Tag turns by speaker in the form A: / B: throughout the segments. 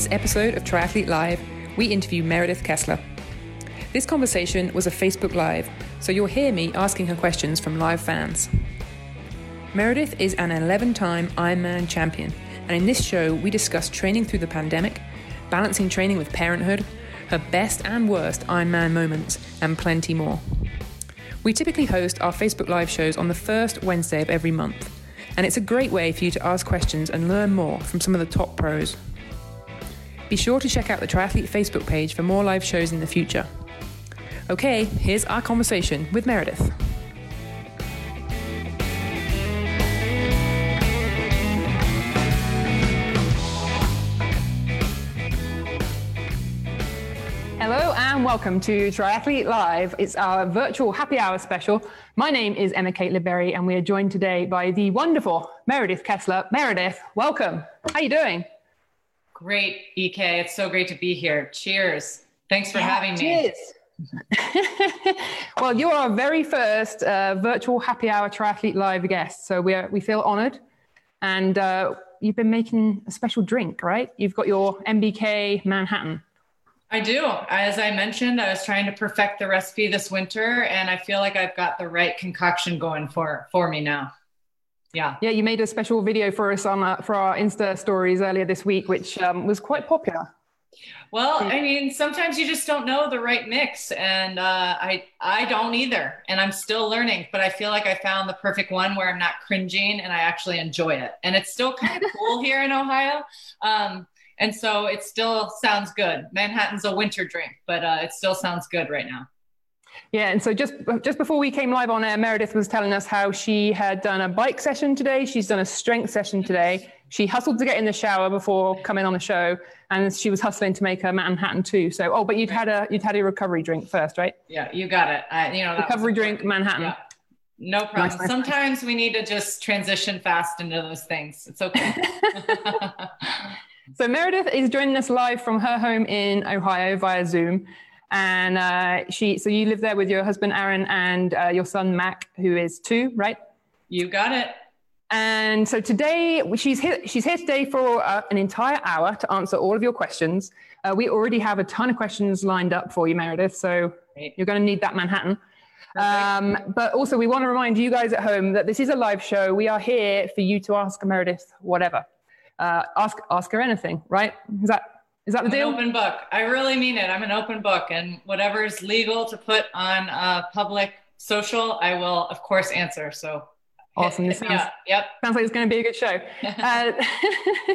A: this episode of Triathlete Live, we interview Meredith Kessler. This conversation was a Facebook Live, so you'll hear me asking her questions from live fans. Meredith is an 11 time Ironman champion, and in this show, we discuss training through the pandemic, balancing training with parenthood, her best and worst Ironman moments, and plenty more. We typically host our Facebook Live shows on the first Wednesday of every month, and it's a great way for you to ask questions and learn more from some of the top pros. Be sure to check out the Triathlete Facebook page for more live shows in the future. Okay, here's our conversation with Meredith. Hello and welcome to Triathlete Live. It's our virtual happy hour special. My name is Emma Kate Lidbury and we are joined today by the wonderful Meredith Kessler. Meredith, welcome. How are you doing?
B: Great, EK. It's so great to be here. Cheers. Thanks for yeah, having
A: me. Cheers. well, you're our very first uh, virtual happy hour triathlete live guest, so we are, we feel honoured. And uh, you've been making a special drink, right? You've got your MBK Manhattan.
B: I do. As I mentioned, I was trying to perfect the recipe this winter, and I feel like I've got the right concoction going for for me now. Yeah.
A: Yeah, you made a special video for us on uh, for our Insta stories earlier this week, which um, was quite popular.
B: Well, I mean, sometimes you just don't know the right mix, and uh, I I don't either, and I'm still learning. But I feel like I found the perfect one where I'm not cringing and I actually enjoy it, and it's still kind of cool here in Ohio. Um, and so it still sounds good. Manhattan's a winter drink, but uh, it still sounds good right now.
A: Yeah, and so just just before we came live on air, Meredith was telling us how she had done a bike session today. She's done a strength session today. She hustled to get in the shower before coming on the show, and she was hustling to make her Manhattan too. So, oh, but you'd had a you'd had a recovery drink first, right?
B: Yeah, you got it. Uh, you know,
A: recovery drink Manhattan. Yeah.
B: No problem. Nice, Sometimes nice. we need to just transition fast into those things. It's okay.
A: So Meredith is joining us live from her home in Ohio via Zoom. And uh, she, so you live there with your husband Aaron and uh, your son Mac, who is two, right?
B: You got it.
A: And so today she's here. She's here today for uh, an entire hour to answer all of your questions. Uh, we already have a ton of questions lined up for you, Meredith. So Great. you're going to need that Manhattan. Um, but also, we want to remind you guys at home that this is a live show. We are here for you to ask Meredith whatever uh, ask ask her anything, right? Is that is that the
B: I'm
A: deal?
B: An open book. I really mean it. I'm an open book, and whatever is legal to put on uh, public social, I will of course answer. So
A: Awesome. This sounds, yeah, yep. sounds like it's going to be a good show. uh,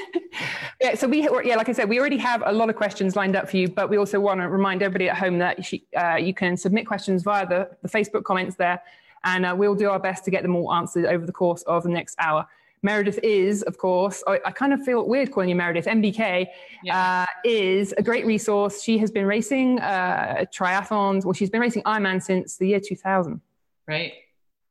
A: yeah, so we, yeah, like I said, we already have a lot of questions lined up for you, but we also want to remind everybody at home that she, uh, you can submit questions via the, the Facebook comments there, and uh, we'll do our best to get them all answered over the course of the next hour. Meredith is, of course, I, I, kind of feel weird calling you Meredith. MBK yeah. uh, is a great resource. She has been racing uh, triathlons. Well, she's been racing Ironman since the year 2000.
B: Right.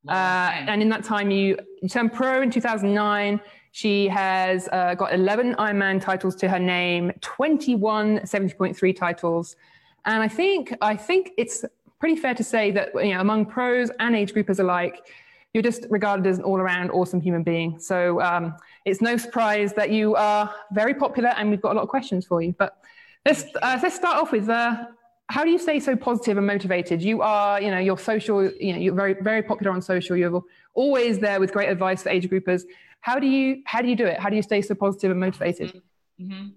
A: Uh, and in that time, you, you turned pro in 2009. She has uh, got 11 Ironman titles to her name, 21 70.3 titles. And I think, I think it's pretty fair to say that you know, among pros and age groupers alike, you're just regarded as an all-around awesome human being. So um, it's no surprise that you are very popular, and we've got a lot of questions for you. But let's uh, let's start off with uh, how do you stay so positive and motivated? You are, you know, you're social, you know, you're very very popular on social. You're always there with great advice for age groupers. How do you how do you do it? How do you stay so positive and motivated? Mm-hmm.
B: Mm-hmm.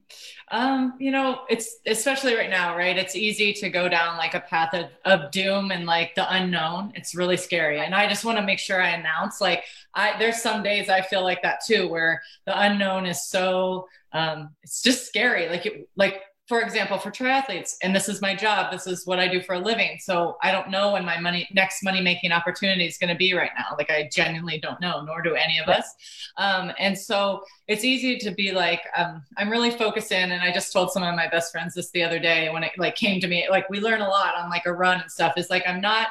B: Um, you know, it's especially right now, right? It's easy to go down like a path of, of doom and like the unknown. It's really scary. And I just want to make sure I announce like I there's some days I feel like that too, where the unknown is so um it's just scary. Like it like for example, for triathletes, and this is my job, this is what I do for a living. So I don't know when my money next money making opportunity is going to be right now. Like I genuinely don't know, nor do any of us. Um, and so it's easy to be like, um, I'm really focused in. And I just told some of my best friends this the other day when it like came to me. Like we learn a lot on like a run and stuff. Is like I'm not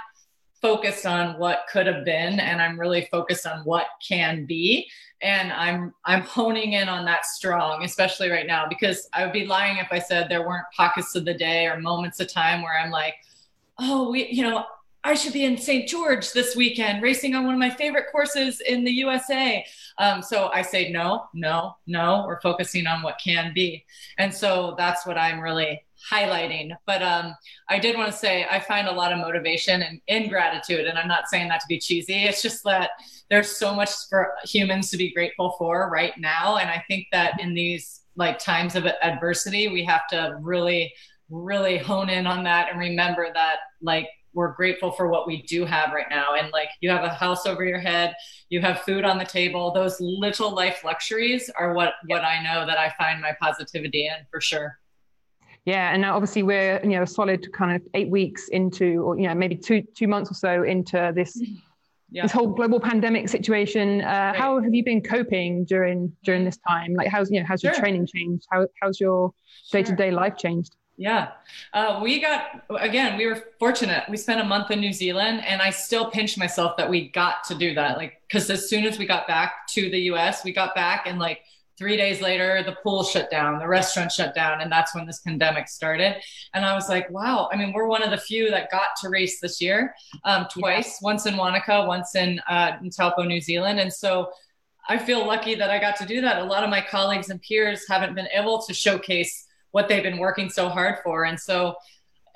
B: focused on what could have been, and I'm really focused on what can be and i'm i'm honing in on that strong especially right now because i would be lying if i said there weren't pockets of the day or moments of time where i'm like oh we you know I should be in St. George this weekend racing on one of my favorite courses in the USA. Um, so I say, no, no, no, we're focusing on what can be. And so that's what I'm really highlighting. But um, I did want to say I find a lot of motivation and in gratitude. And I'm not saying that to be cheesy. It's just that there's so much for humans to be grateful for right now. And I think that in these like times of adversity, we have to really, really hone in on that and remember that like we're grateful for what we do have right now. And like you have a house over your head, you have food on the table. Those little life luxuries are what what I know that I find my positivity in for sure.
A: Yeah, and now obviously we're you know a solid kind of eight weeks into, or you know maybe two two months or so into this yeah. this whole global pandemic situation. Uh, right. How have you been coping during during this time? Like, how's you know how's sure. your training changed? How how's your day to day life changed?
B: Yeah. Uh, we got, again, we were fortunate. We spent a month in New Zealand and I still pinch myself that we got to do that. Like, cause as soon as we got back to the US, we got back and like three days later, the pool shut down, the restaurant shut down. And that's when this pandemic started. And I was like, wow, I mean, we're one of the few that got to race this year um, twice, yeah. once in Wanaka, once in, uh, in Taupo, New Zealand. And so I feel lucky that I got to do that. A lot of my colleagues and peers haven't been able to showcase what they've been working so hard for. And so,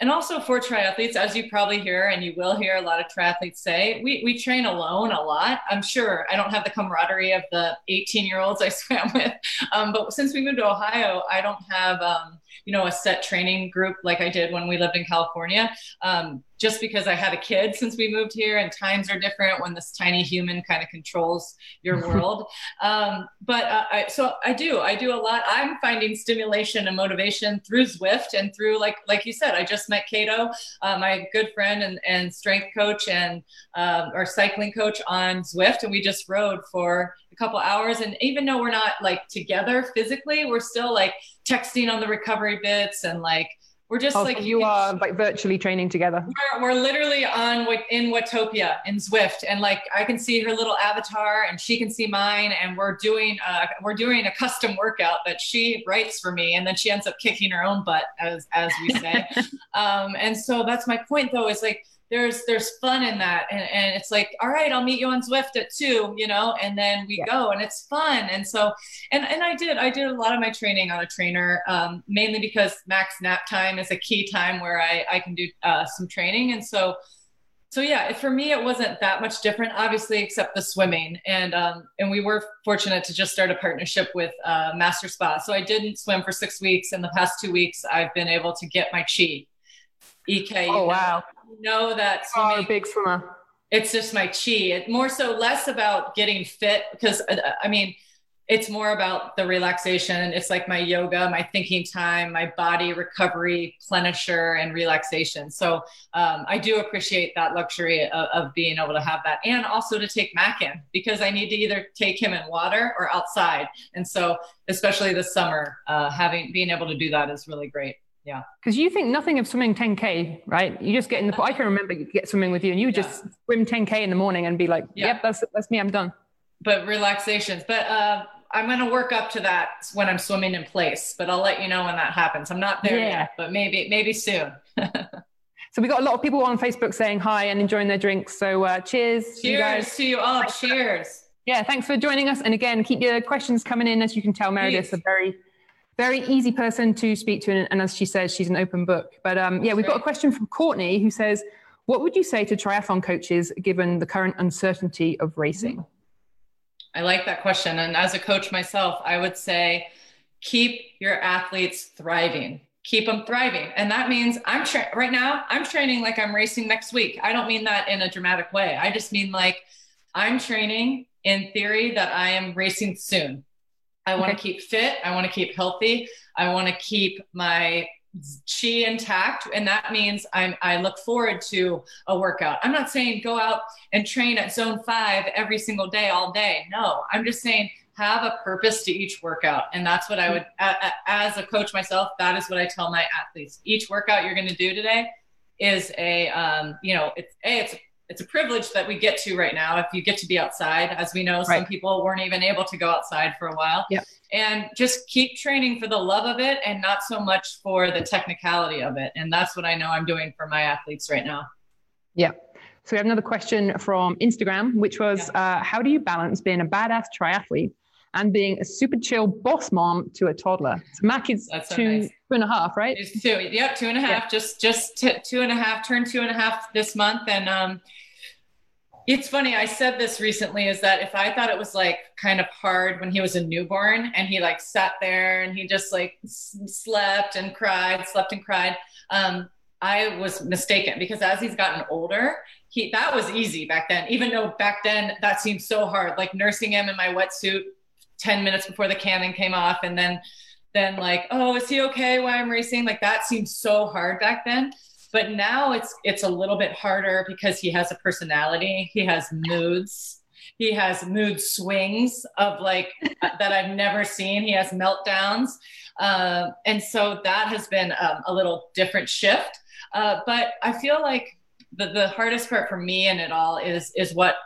B: and also for triathletes, as you probably hear and you will hear a lot of triathletes say, we, we train alone a lot. I'm sure I don't have the camaraderie of the 18 year olds I swam with. Um, but since we moved to Ohio, I don't have, um, you know, a set training group like I did when we lived in California. Um, just because I had a kid since we moved here and times are different when this tiny human kind of controls your world. Um, but uh, I, so I do, I do a lot. I'm finding stimulation and motivation through Zwift and through like, like you said, I just met Kato, uh, my good friend and, and strength coach and uh, our cycling coach on Zwift. And we just rode for a couple hours. And even though we're not like together physically, we're still like texting on the recovery bits and like, we're just oh, like
A: so you are like virtually training together.
B: We're, we're literally on in Watopia in Zwift, and like I can see her little avatar, and she can see mine, and we're doing uh, we're doing a custom workout that she writes for me, and then she ends up kicking her own butt, as as we say. um, and so that's my point, though, is like there's there's fun in that. And, and it's like all right i'll meet you on zwift at two you know and then we yeah. go. And it's fun. And so and and i did i did a lot of my training on a trainer um, mainly because Mac's nap time is a key time where i i can do uh, some training. And so so yeah for me it wasn't that much different obviously except the swimming. And um, and we were fortunate to just start a partnership with uh, master spa. So i didn't swim for six weeks. In the past two weeks i've been able to get my chi ek
A: oh wow
B: know that
A: swimming, oh, a big swimmer.
B: It's just my chi. It more so less about getting fit because uh, I mean, it's more about the relaxation. It's like my yoga, my thinking time, my body recovery, plenisher, and relaxation. So um, I do appreciate that luxury of, of, being able to have that, and also to take Mac in because I need to either take him in water or outside. And so, especially this summer, uh, having being able to do that is really great. Yeah.
A: Because you think nothing of swimming 10K, right? You just get in the pool. I can remember you get swimming with you and you yeah. just swim 10K in the morning and be like, yeah. yep, that's, that's me. I'm done.
B: But relaxations. But uh, I'm going to work up to that when I'm swimming in place, but I'll let you know when that happens. I'm not there yeah. yet, but maybe, maybe soon.
A: so we got a lot of people on Facebook saying hi and enjoying their drinks. So uh, cheers.
B: Cheers you guys. to you all. Cheers.
A: Yeah. Thanks for joining us. And again, keep your questions coming in. As you can tell, Meredith's a very very easy person to speak to. And, and as she says, she's an open book. But um, yeah, we've got a question from Courtney who says, What would you say to triathlon coaches given the current uncertainty of racing?
B: I like that question. And as a coach myself, I would say, keep your athletes thriving keep them thriving and that means i'm tra- right now i'm training like i'm racing next week i don't mean that in a dramatic way i just mean like i'm training in theory that i am racing soon I want to okay. keep fit. I want to keep healthy. I want to keep my chi intact and that means I'm, i look forward to a workout i'm not saying go out and train at zone five every single day all day no i'm just saying have a purpose to each workout and that's what i would as a coach myself that is what i tell my athletes each workout you're going to do today is a um, you know it's a it's it's a privilege that we get to right now if you get to be outside as we know right. some people weren't even able to go outside for a while
A: yep.
B: and just keep training for the love of it and not so much for the technicality of it and that's what i know i'm doing for my athletes right now
A: yeah So we have another question from Instagram, which was, yeah. uh, how do you balance being a badass triathlete and being a super chill boss mom to a toddler? So Mac is so two, nice. two and a half, right?
B: It's two. Yep, two and a half. Yeah. Just just t- two and a half. Turned two and a half this month, and um, it's funny. I said this recently is that if I thought it was like kind of hard when he was a newborn and he like sat there and he just like s- slept and cried, slept and cried. Um, I was mistaken because as he's gotten older, he that was easy back then. Even though back then that seemed so hard, like nursing him in my wetsuit 10 minutes before the cannon came off and then then like, oh, is he okay why I'm racing? Like that seemed so hard back then. But now it's it's a little bit harder because he has a personality, he has moods, he has mood swings of like that I've never seen. He has meltdowns. Uh, and so that has been um, a little different shift. Uh, but I feel like the, the hardest part for me in it all is is what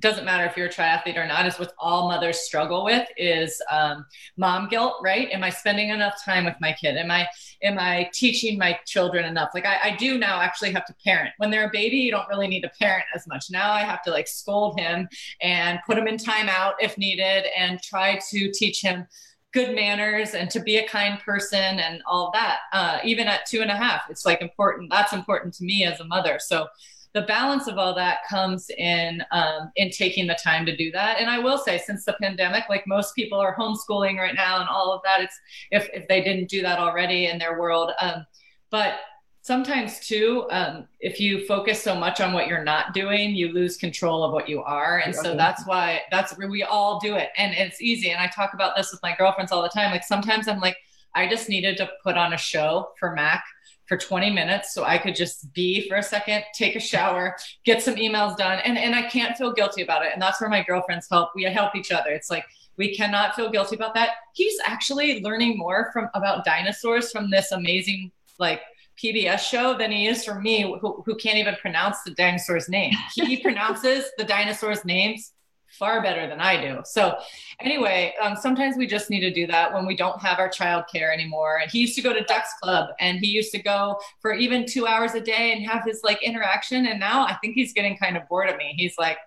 B: doesn't matter if you're a triathlete or not is what all mothers struggle with is um, mom guilt right? Am i spending enough time with my kid? Am i am i teaching my children enough? Like I, I do now actually have to parent. When they're a baby you don't really need to parent as much. Now i have to like scold him and put him in timeout if needed and try to teach him good manners and to be a kind person and all that. Uh, even at two and a half it's like important. That's important to me as a mother. So the balance of all that comes in um, in taking the time to do that. And i will say since the pandemic like most people are homeschooling right now and all of that it's if, if they didn't do that already in their world um, but sometimes too um, if you focus so much on what you're not doing you lose control of what you are. And so that's why that's where we all do it. And it's easy. And i talk about this with my girlfriends all the time. Like sometimes i'm like i just needed to put on a show for mac for 20 minutes so I could just be for a second, take a shower, get some emails done. And, and I can't feel guilty about it. And that's where my girlfriends help. We help each other. It's like, we cannot feel guilty about that. He's actually learning more from about dinosaurs from this amazing like PBS show than he is from me, who, who can't even pronounce the dinosaur's name. He pronounces the dinosaurs' names far better than I do. So, anyway, um, sometimes we just need to do that when we don't have our childcare anymore. And he used to go to Ducks Club and he used to go for even two hours a day and have his like interaction. And now I think he's getting kind of bored of me. He's like,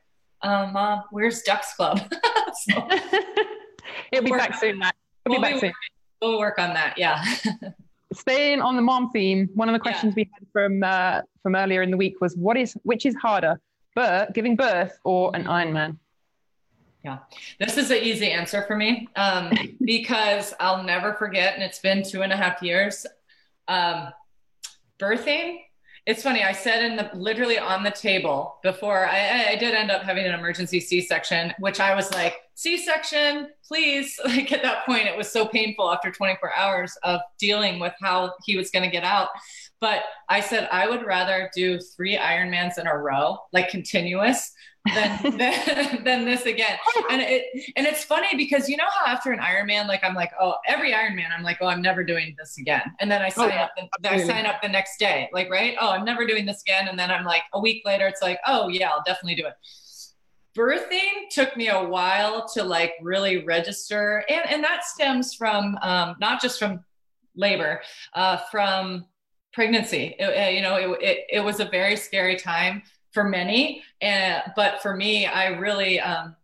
B: um, Mom, where's Ducks Club?
A: so, He'll be back soon, Matt. He'll we'll be back soon.
B: We'll work on that. Yeah.
A: Staying on the mom theme, one of the questions yeah. we had from uh, from earlier in the week was, "What is which is harder, birth, giving birth, or an Ironman?"
B: Yeah, this is an easy answer for me um, because I'll never forget, and it's been two and a half years. Um, birthing. It's funny. I said in the literally on the table before I, I did end up having an emergency C-section, which I was like, C-section, please. Like at that point, it was so painful after 24 hours of dealing with how he was going to get out. But I said I would rather do three Ironmans in a row, like continuous, than, than, than this again. And it and it's funny because you know how after an Ironman, like I'm like, oh, every Ironman, I'm like, oh, I'm never doing this again. And then I sign oh, up, the, I sign up the next day, like, right? Oh, I'm never doing this again. And then I'm like, a week later, it's like, oh yeah, I'll definitely do it. Birthing took me a while to like really register, and and that stems from um, not just from labor, uh, from pregnancy. It, you know, it, it, it was a very scary time for many. And, but for me, I really, um,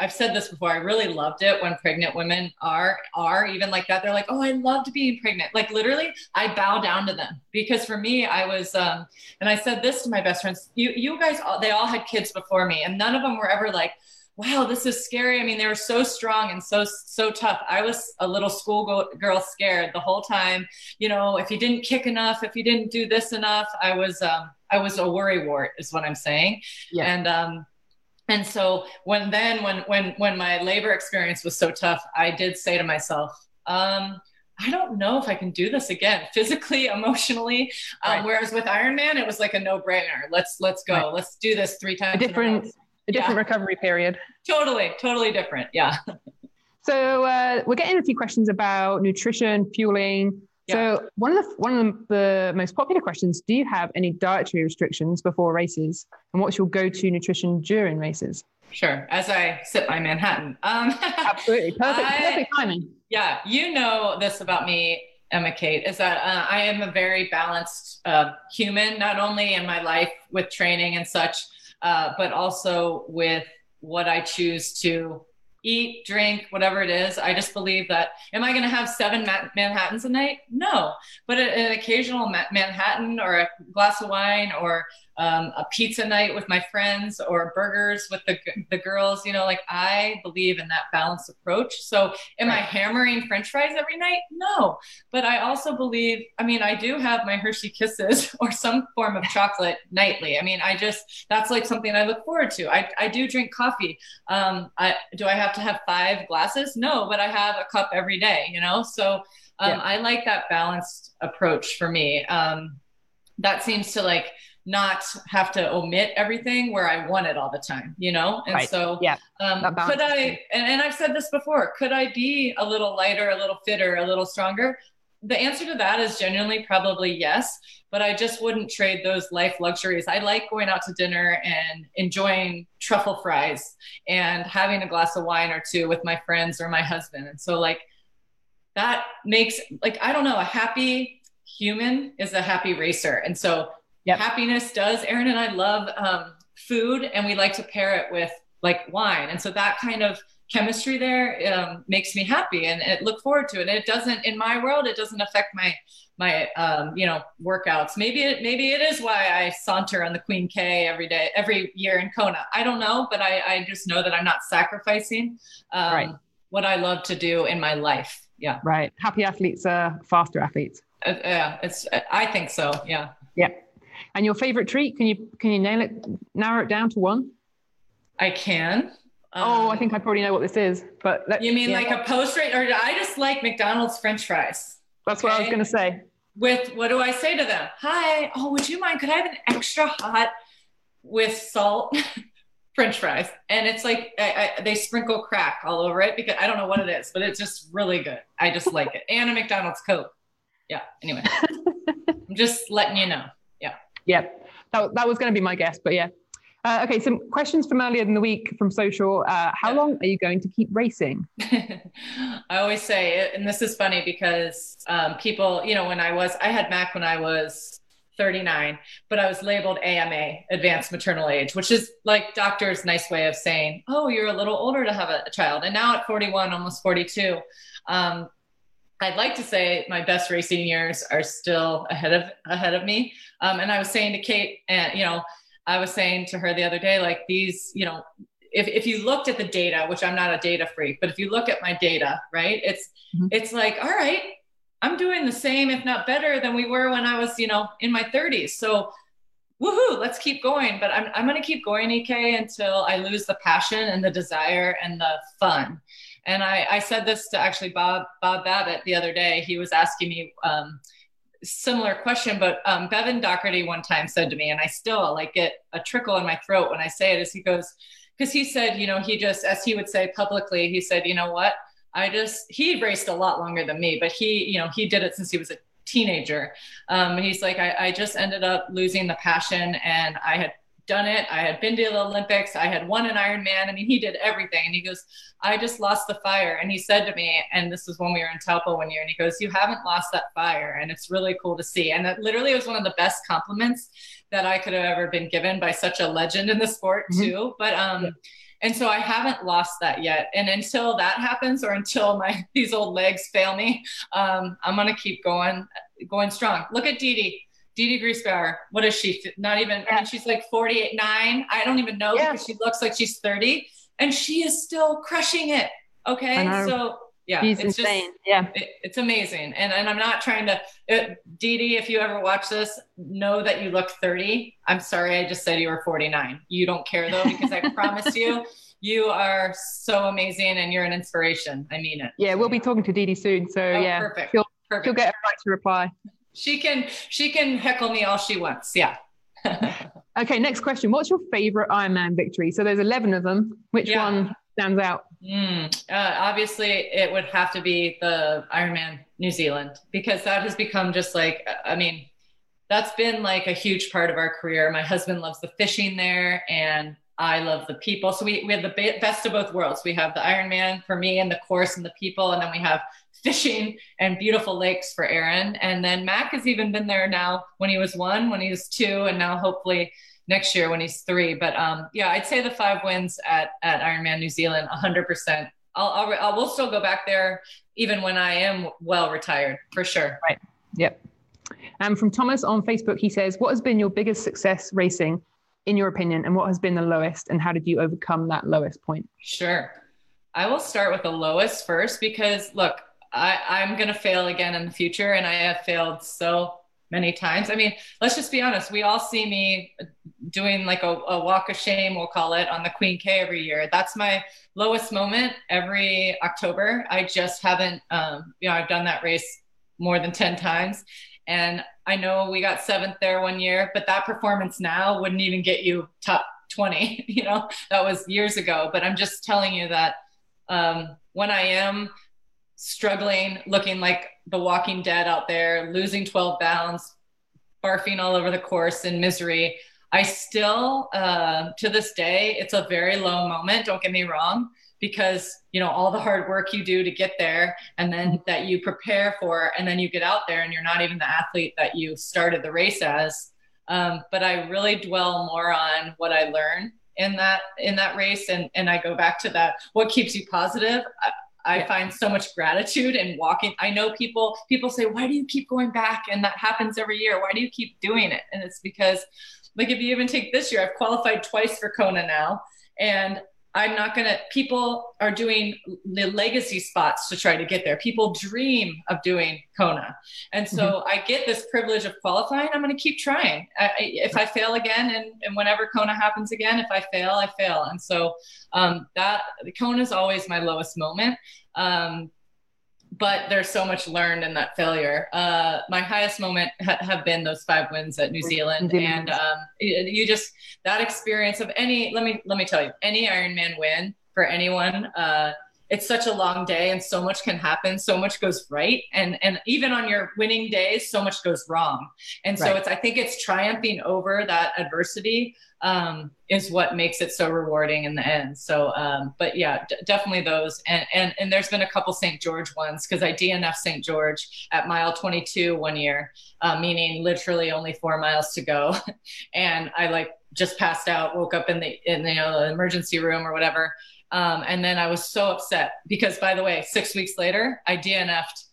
B: I've said this before. I really loved it when pregnant women are are even like that. They're like, "Oh, I loved being pregnant." Like literally, I bow down to them because for me, I was, um, and I said this to my best friends. You you guys, all, they all had kids before me, and none of them were ever like, "Wow, this is scary." I mean, they were so strong and so so tough. I was a little school girl scared the whole time. You know, if you didn't kick enough, if you didn't do this enough, I was. Um, I was a worry wart, is what I'm saying. Yeah. And um, and so when then when when when my labor experience was so tough, I did say to myself, um, I don't know if I can do this again, physically, emotionally. Um, right. Whereas with Ironman, it was like a no-brainer. Let's let's go. Right. Let's do this three times.
A: A different a, different yeah. recovery period.
B: Totally, totally different. Yeah.
A: So uh, we're getting a few questions about nutrition, fueling, so one of the one of the most popular questions: Do you have any dietary restrictions before races, and what's your go-to nutrition during races?
B: Sure. As I sip my Manhattan. Um,
A: Absolutely perfect. I, perfect timing.
B: Yeah, you know this about me, Emma Kate, is that uh, I am a very balanced uh, human, not only in my life with training and such, uh, but also with what I choose to eat, drink, whatever it is. I just believe that. Am I going to have seven Manhattans a night? No, but an occasional Manhattan or a glass of wine or um, a pizza night with my friends or burgers with the, the girls. You know, like I believe in that balanced approach. So, am right. I hammering French fries every night? No, but I also believe. I mean, I do have my Hershey Kisses or some form of chocolate nightly. I mean, I just that's like something I look forward to. I I do drink coffee. Um, I do I have to have five glasses? No, but I have a cup every day. You know, so. Um, yeah. I like that balanced approach for me. Um, that seems to like not have to omit everything where I want it all the time, you know? And right. so,
A: yeah,
B: um, could I, and, and I've said this before, could I be a little lighter, a little fitter, a little stronger? The answer to that is genuinely probably yes, but I just wouldn't trade those life luxuries. I like going out to dinner and enjoying truffle fries and having a glass of wine or two with my friends or my husband. And so, like, that makes, like, I don't know, a happy human is a happy racer. And so, yep. happiness does. Aaron and I love um, food, and we like to pair it with like wine, and so that kind of chemistry there um, makes me happy, and it look forward to it. And it doesn't, in my world, it doesn't affect my my um, you know workouts. Maybe it maybe it is why I saunter on the Queen K every day, every year in Kona. I don't know, but I, I just know that I'm not sacrificing um, right. what I love to do in my life. Yeah.
A: Right. Happy athletes are faster athletes.
B: Uh, yeah, it's. I think so. Yeah.
A: Yeah. And your favorite treat? Can you can you nail it? Narrow it down to one.
B: I can.
A: oh, I um, think I probably know what this is. But
B: let, you mean yeah. like a post rate, or I just like McDonald's French fries.
A: That's okay? what I was going to say.
B: With what do I say to them? Hi. Oh, would you mind? Could I have an extra hot with salt? French fries, and it's like I, I, they sprinkle crack all over it because I don't know what it is, but it's just really good. I just like it, and a McDonald's Coke. Yeah. Anyway, I'm just letting you know.
A: Yeah, that, that was going to be my guess, but yeah. Uh, okay, some questions from earlier in the week from social. Uh, how yeah. long are you going to keep racing?
B: I always say, and this is funny because um, people, you know, when I was, I had Mac when I was 39, but I was labeled AMA, advanced maternal age, which is like doctor's nice way of saying, oh, you're a little older to have a, a child. And now at 41, almost 42, um, I'd like to say my best racing years are still ahead of ahead of me. Um, and I was saying to Kate, and you know, I was saying to her the other day, like these, you know, if, if you looked at the data, which I'm not a data freak, but if you look at my data, right, it's mm-hmm. it's like, all right, I'm doing the same, if not better, than we were when I was, you know, in my 30s. So woohoo, let's keep going. But I'm I'm gonna keep going, EK, until I lose the passion and the desire and the fun. And I, I said this to actually Bob Bob Babbitt the other day. He was asking me um, similar question, but um, Bevan Docherty one time said to me, and I still like get a trickle in my throat when I say it. Is he goes because he said, you know, he just as he would say publicly, he said, you know what, I just he raced a lot longer than me, but he, you know, he did it since he was a teenager. Um, he's like, I, I just ended up losing the passion, and I had done it. I had been to the Olympics. I had won an Ironman. I mean, he did everything. And he goes, I just lost the fire. And he said to me, and this was when we were in Taupo one year, and he goes, You haven't lost that fire. And it's really cool to see. And that literally was one of the best compliments that I could have ever been given by such a legend in the sport, mm-hmm. too. But, um, yeah. And so I haven't lost that yet. And until that happens, or until my these old legs fail me, um, I'm gonna keep going, going strong. Look at Dede. Dede Griesbauer, what is she? Not even, yeah. I mean, she's like 48, nine. I don't even know yeah. because she looks like she's 30 and she is still crushing it. Okay. So yeah,
A: she's it's insane. Just, yeah.
B: It, it's amazing. And, and I'm not trying to, it, Dede, if you ever watch this, know that you look 30. I'm sorry. I just said you were 49. You don't care though, because I promise you, you are so amazing and you're an inspiration. I mean it.
A: Yeah. We'll be talking to Dede soon. So oh, yeah,
B: perfect.
A: She'll,
B: perfect.
A: she'll get a right to reply
B: she can she can heckle me all she wants. Yeah.
A: okay, next question. What's your favorite Ironman victory? So there's 11 of them. Which yeah. one stands out?
B: Mm, uh, obviously, it would have to be the Ironman New Zealand because that has become just like, I mean, that's been like a huge part of our career. My husband loves the fishing there, and I love the people. So we, we have the best of both worlds. We have the Ironman for me and the course and the people, and then we have fishing and beautiful lakes for Aaron. And then Mac has even been there now when he was one, when he was two, and now hopefully, next year when he's three. But um, yeah, I'd say the five wins at at Ironman New Zealand, 100. percent I'll, I'll, I'll we'll still go back there even when I am well retired for sure.
A: Right. Yep. And um, from Thomas on Facebook, he says, "What has been your biggest success racing, in your opinion, and what has been the lowest, and how did you overcome that lowest point?"
B: Sure. I will start with the lowest first because look, I, I'm going to fail again in the future, and I have failed so many times. I mean, let's just be honest. We all see me doing like a, a, walk of shame, we'll call it, on the Queen K every year. That's my lowest moment every October. I just haven't, um, you know, I've done that race more than 10 times. And I know we got seventh there one year, but that performance now wouldn't even get you top 20. You know, that was years ago. But I'm just telling you that um, when I am struggling, looking like the walking dead out there, losing 12 pounds, barfing all over the course in misery. I still, uh, to this day, it's a very low moment. Don't get me wrong, because you know all the hard work you do to get there, and then that you prepare for, and then you get out there, and you're not even the athlete that you started the race as. Um, but I really dwell more on what I learned in that in that race, and and I go back to that. What keeps you positive? I find so much gratitude in walking. I know people people say, "Why do you keep going back?" And that happens every year. Why do you keep doing it? And it's because, like, if you even take this year, I've qualified twice for Kona now, and I'm not going to, people are doing the legacy spots to try to get there. People dream of doing Kona. And so mm-hmm. I get this privilege of qualifying. I'm going to keep trying. I, if I fail again, and, and whenever Kona happens again, if I fail, I fail. And so um, that Kona is always my lowest moment. Um, but there's so much learned in that failure. Uh, my highest moment ha- have been those five wins at New Zealand, and um, you just that experience of any. Let me let me tell you, any Ironman win for anyone. Uh, it's such a long day and so much can happen so much goes right and and even on your winning days so much goes wrong and so right. it's i think it's triumphing over that adversity um, is what makes it so rewarding in the end. So, um, but yeah, d- definitely those. And, and, and there's been a couple St. George ones because I DNF St. George at mile 22 one year, uh, meaning literally only four miles to go. and I like just passed out, woke up in the, in the, you know, the emergency room or whatever. Um, and then I was so upset because by the way, six weeks later, I DNF'd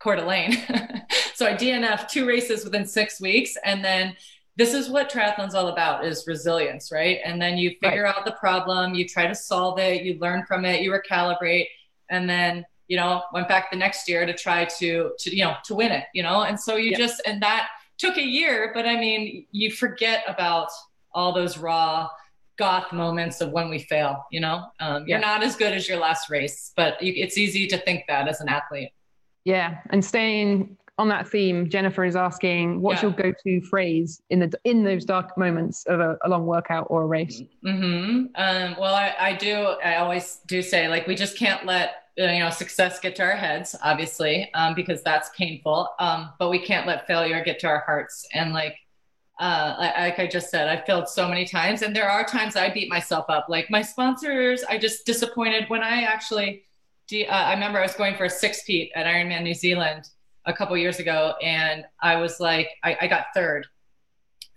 B: Coeur d'Alene. so I DNF'd two races within six weeks. And then this is what triathlon's all about is resilience right? And then you figure right. out the problem you try to solve it you learn from it you recalibrate and then you know went back the next year to try to to you know to win it you know? And so you just and that took a year but i mean you forget about all those raw goth moments of when we fail you know? Um, you're not as good as your last race but you, it's easy to think that as an athlete.
A: Yeah and staying on that theme, Jennifer is asking, what's yeah. your go-to phrase in the in those dark moments of a, a long workout or a race?
B: Mm-hmm. Um, well, I, I, do. I always do say, like, we just can't let uh, you know success get to our heads, obviously, um, because that's painful. Um, but we can't let failure get to our hearts. And like, uh, like I just said, I failed so many times, and there are times I beat myself up. Like my sponsors, I just disappointed when I actually. Uh, I remember I was going for a six peat at Ironman New Zealand a couple years ago, and I was like, I, I got third.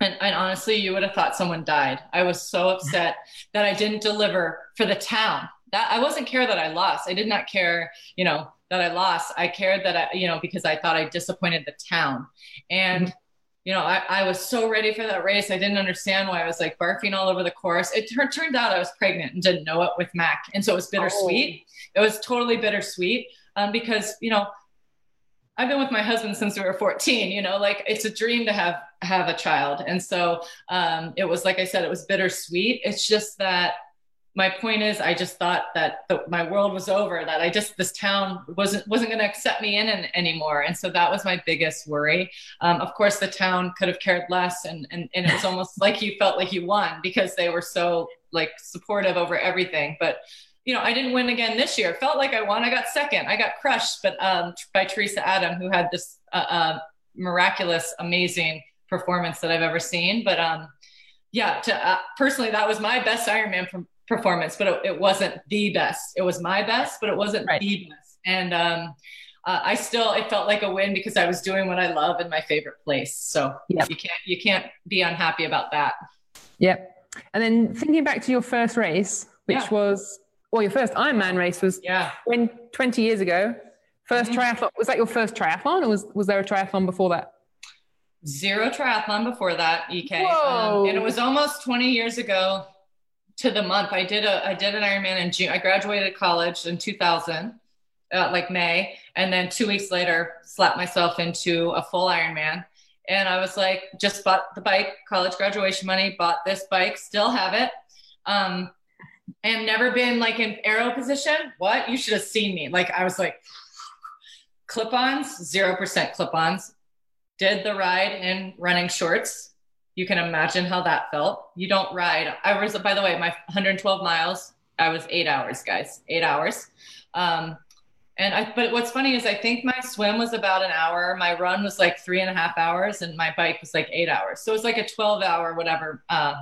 B: And, and, honestly, you would have thought someone died. I was so upset that I didn't deliver for the town. That I wasn't care that I lost. I did not care, you know, that I lost. I cared that I, you know, because I thought I disappointed the town. And mm-hmm. you know, I, I was so ready for that race. I didn't understand why I was like barfing all over the course. It tur- turned out I was pregnant and didn't know it with Mac, and so it was bittersweet. Oh. It was totally bittersweet um, because you know I've been with my husband since we were 14, you know, like it's a dream to have have a child. And so um, it was like I said, it was bittersweet. It's just that my point is I just thought that the, my world was over, that I just this town wasn't wasn't going to accept me in, in, anymore. And so that was my biggest worry. Um, of course, the town could have cared less, and and, and it was almost like you felt like you won because they were so like supportive over everything. But you know, I didn't win again this year. Felt like I won. I got second. I got crushed, but um, by Teresa Adam, who had this uh, uh, miraculous, amazing performance that I've ever seen. But um, yeah, to, uh, personally, that was my best Ironman performance, but it, it, wasn't the best. It was my best, but it wasn't right. the best. And um, uh, I still, it felt like a win because I was doing what I love in my favorite place. So yep. you can't, you can't be unhappy about that.
A: Yep. And then thinking back to your first race, which yeah. was, well, your first Ironman race was
B: yeah.
A: when 20 years ago. 1st mm-hmm. triathlon. Was that your first triathlon or was, was there a triathlon before that?
B: Zero triathlon before that, EK. Um, and it was almost 20 years ago to the month. I did a I did an Ironman in June. I graduated college in 2000, uh, like May, and then two weeks later, slapped myself into a full Ironman. And I was like, just bought the bike, college graduation money, bought this bike, still have it. Um, and never been like in arrow position. What? You should have seen me. Like I was like clip-ons, zero percent clip-ons. Did the ride in running shorts you can imagine how that felt. You don't ride. I was, by the way, my 112 miles, I was eight hours, guys, eight hours. Um, and I, but what's funny is I think my swim was about an hour. My run was like three and a half hours and my bike was like eight hours. So it was like a 12 hour, whatever, uh,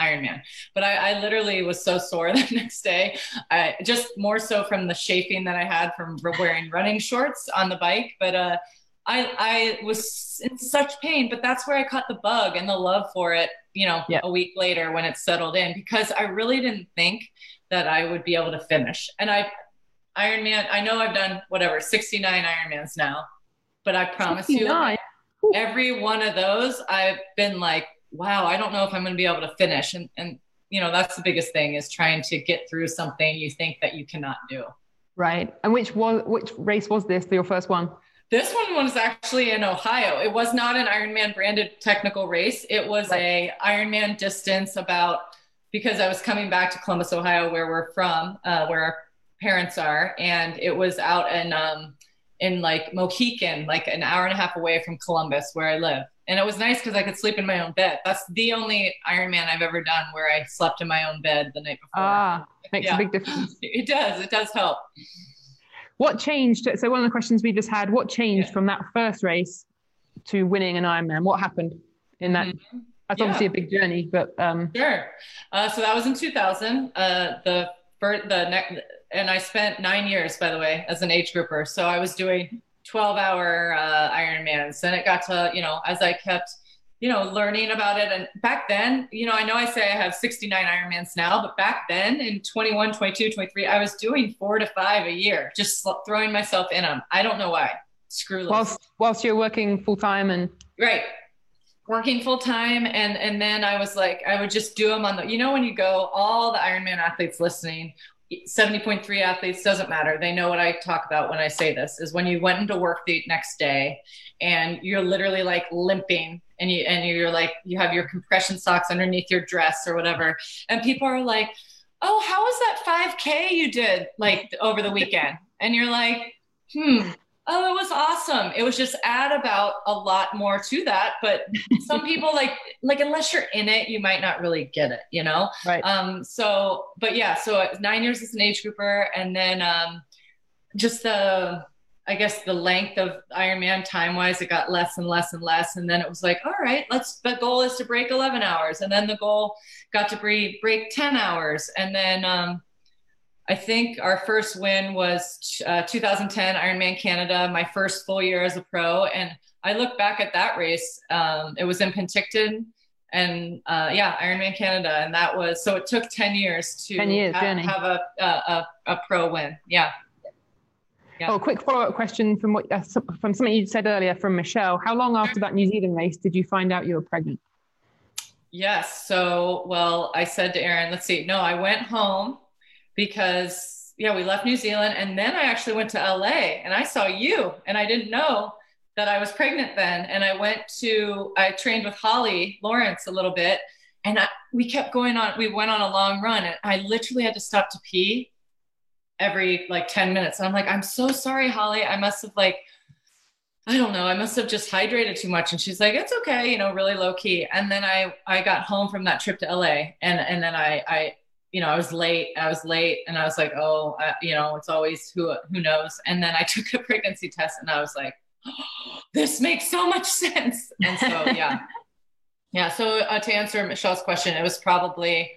B: Ironman. But I, I literally was so sore the next day. I just more so from the chafing that I had from wearing running shorts on the bike. But, uh, I I was in such pain, but that's where I caught the bug and the love for it, you know, yeah. a week later when it settled in because I really didn't think that I would be able to finish. And I Ironman, I know I've done whatever, 69 Ironmans now, but I promise 69. you every one of those I've been like, wow, I don't know if I'm going to be able to finish and and you know, that's the biggest thing is trying to get through something you think that you cannot do.
A: Right. And which was which race was this? Your first one?
B: This one was actually in Ohio. It was not an Ironman branded technical race. It was right. a Ironman distance about because I was coming back to Columbus, Ohio, where we're from, uh, where our parents are, and it was out in um, in like Mohican, like an hour and a half away from Columbus, where I live. And it was nice because I could sleep in my own bed. That's the only Ironman I've ever done where I slept in my own bed the night before.
A: Ah, makes yeah. a big difference.
B: It does. It does help.
A: What changed? So one of the questions we just had, what changed yeah. from that first race to winning an Ironman? What happened in that? Mm-hmm. That's yeah. obviously a big journey, but um...
B: sure. Uh, so that was in 2000. Uh, the first, the next, and I spent nine years, by the way, as an age grouper. So I was doing 12 hour uh, Ironmans, and it got to you know as I kept you know, learning about it. And back then, you know, I know I say I have 69 Ironmans now, but back then in 21, 22, 23, I was doing four to five a year, just throwing myself in them. I don't know why. Screw
A: them. Whilst, whilst you're working full time and.
B: Right. Working full time. And, and then I was like, I would just do them on the, you know, when you go, all the Ironman athletes listening, 70.3 athletes doesn't matter. They know what I talk about when I say this is when you went into work the next day and you're literally like limping and you and you're like you have your compression socks underneath your dress or whatever and people are like oh how was that 5k you did like over the weekend and you're like hmm oh it was awesome it was just add about a lot more to that but some people like like unless you're in it you might not really get it you know
A: right
B: um so but yeah so nine years as an age grouper and then um just the I guess the length of Ironman time wise, it got less and less and less. And then it was like, all right, let's, the goal is to break 11 hours. And then the goal got to break, break 10 hours. And then um, I think our first win was uh, 2010 Ironman Canada, my first full year as a pro. And I look back at that race, um, it was in Penticton and uh, yeah, Ironman Canada. And that was, so it took 10 years to
A: 10 years,
B: have, have a, a, a pro win. Yeah.
A: Yeah. Oh, quick follow up question from what uh, from something you said earlier from Michelle. How long after that New Zealand race did you find out you were pregnant?
B: Yes. So, well, I said to Aaron, let's see. No, I went home because yeah, we left New Zealand, and then I actually went to LA and I saw you, and I didn't know that I was pregnant then. And I went to I trained with Holly Lawrence a little bit, and I, we kept going on. We went on a long run, and I literally had to stop to pee every like 10 minutes. And I'm like, I'm so sorry, Holly. I must have like, I don't know, I must have just hydrated too much. And she's like, it's okay, you know, really low key. And then I, I got home from that trip to LA and, and then I, I, you know, I was late, I was late and I was like, oh, uh, you know, it's always who, who knows. And then I took a pregnancy test and I was like, oh, this makes so much sense. And so, yeah. yeah. So uh, to answer Michelle's question, it was probably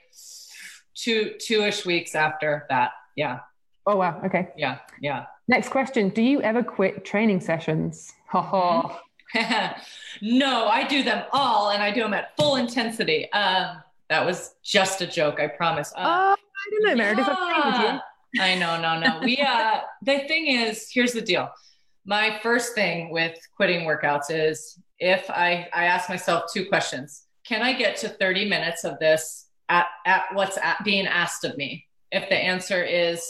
B: two, two-ish weeks after that. Yeah.
A: Oh wow. Okay.
B: Yeah. Yeah.
A: Next question: Do you ever quit training sessions?
B: Ha no, I do them all, and I do them at full intensity. Um, That was just a joke, I promise.
A: Uh, oh, I don't know, Meredith. Yeah.
B: I know, no, no. We uh the thing is, here's the deal. My first thing with quitting workouts is if I I ask myself two questions. Can I get to 30 minutes of this at, at what's at being asked of me? If the answer is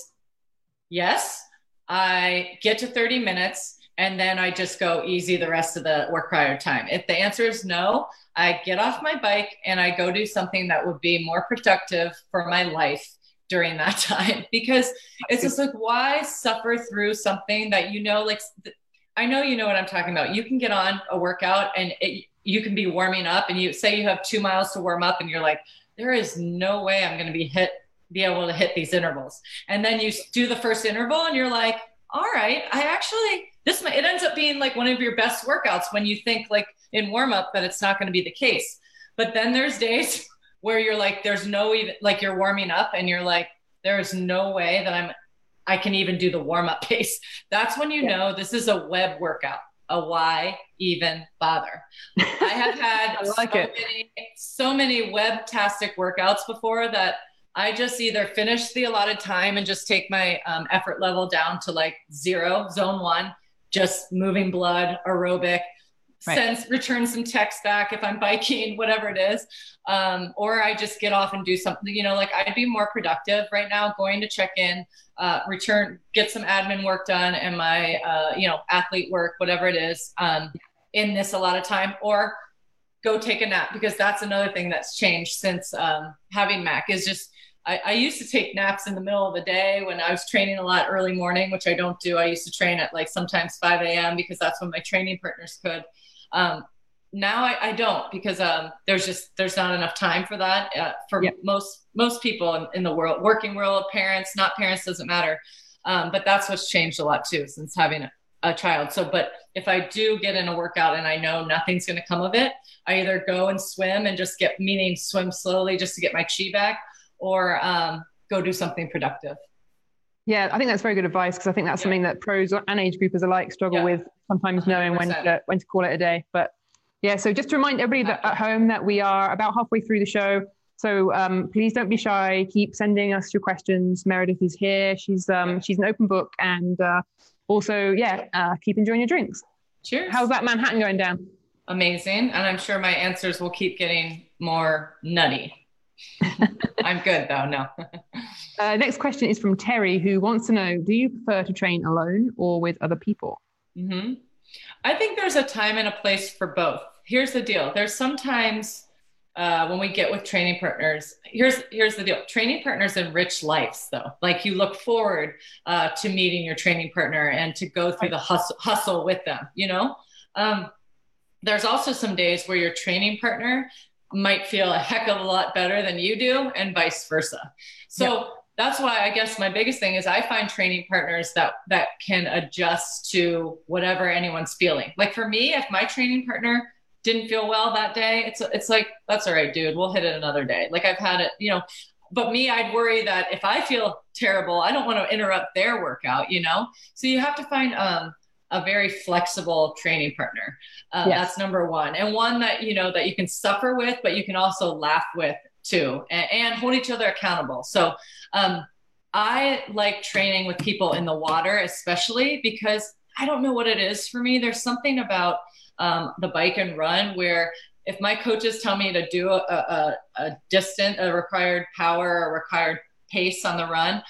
B: yes, I get to 30 minutes and then I just go easy the rest of the work prior time. If the answer is no, I get off my bike and I go do something that would be more productive for my life during that time because it's just like why suffer through something that you know like I know you know what I'm talking about. You can get on a workout and it, you can be warming up and you say you have 2 miles to warm up and you're like there is no way I'm going to be hit be able to hit these intervals. And then you do the first interval and you're like, all right, I actually, this might, it ends up being like one of your best workouts when you think like in warm up that it's not going to be the case. But then there's days where you're like, there's no even, like you're warming up and you're like, there is no way that I'm, I can even do the warm up pace. That's when you yeah. know this is a web workout. A why even bother? I have had
A: I like
B: so, many, so many web-tastic workouts before that I just either finish the allotted time and just take my um, effort level down to like zero, zone one, just moving blood, aerobic, right. sends return some text back if I'm biking, whatever it is. Um, or I just get off and do something, you know, like I'd be more productive right now going to check in, uh, return, get some admin work done and my, uh, you know, athlete work, whatever it is, um, in this a lot of time, or go take a nap because that's another thing that's changed since um, having Mac is just I, I, used to take naps in the middle of the day when I was training a lot early morning, which I don't do. I used to train at like sometimes 5 a.m. because that's when my training partners could. Um, now I, I, don't because um, there's just there's not enough time for that uh, for yep. most most people in, in, the world, working world, parents, not parents, doesn't matter. Um, but that's what's changed a lot too since having a, a child. So, but if I do get in a workout and I know nothing's going to come of it, I either go and swim and just get meaning swim slowly just to get my chi back or um, go do something productive.
A: Yeah, I think that's very good advice because I think that's yeah. something that pros and age groupers alike struggle yeah. with sometimes knowing 100%. when to, when to call it a day. But yeah, so just to remind everybody that at home that we are about halfway through the show. So um, please don't be shy. Keep sending us your questions. Meredith is here. She's um, she's an open book, and uh, also yeah, uh, keep enjoying your drinks.
B: Cheers.
A: How's that Manhattan going down?
B: Amazing, and I'm sure my answers will keep getting more nutty. I'm good though. No.
A: uh, next question is from Terry, who wants to know: Do you prefer to train alone or with other people?
B: Mm-hmm. I think there's a time and a place for both. Here's the deal: there's sometimes uh, when we get with training partners. Here's here's the deal: training partners enrich lives, though. Like you look forward uh, to meeting your training partner and to go through the hustle, hustle with them. You know. Um, there's also some days where your training partner might feel a heck of a lot better than you do and vice versa. So yep. that's why I guess my biggest thing is I find training partners that that can adjust to whatever anyone's feeling. Like for me, if my training partner didn't feel well that day, it's it's like that's all right, dude. We'll hit it another day. Like I've had it, you know, but me, I'd worry that if I feel terrible, I don't want to interrupt their workout, you know? So you have to find um a very flexible training partner. Uh, yes. That's number one, and one that you know that you can suffer with, but you can also laugh with too, and, and hold each other accountable. So, um, I like training with people in the water, especially because I don't know what it is for me. There's something about um, the bike and run where if my coaches tell me to do a, a, a distant, a required power, a required pace on the run,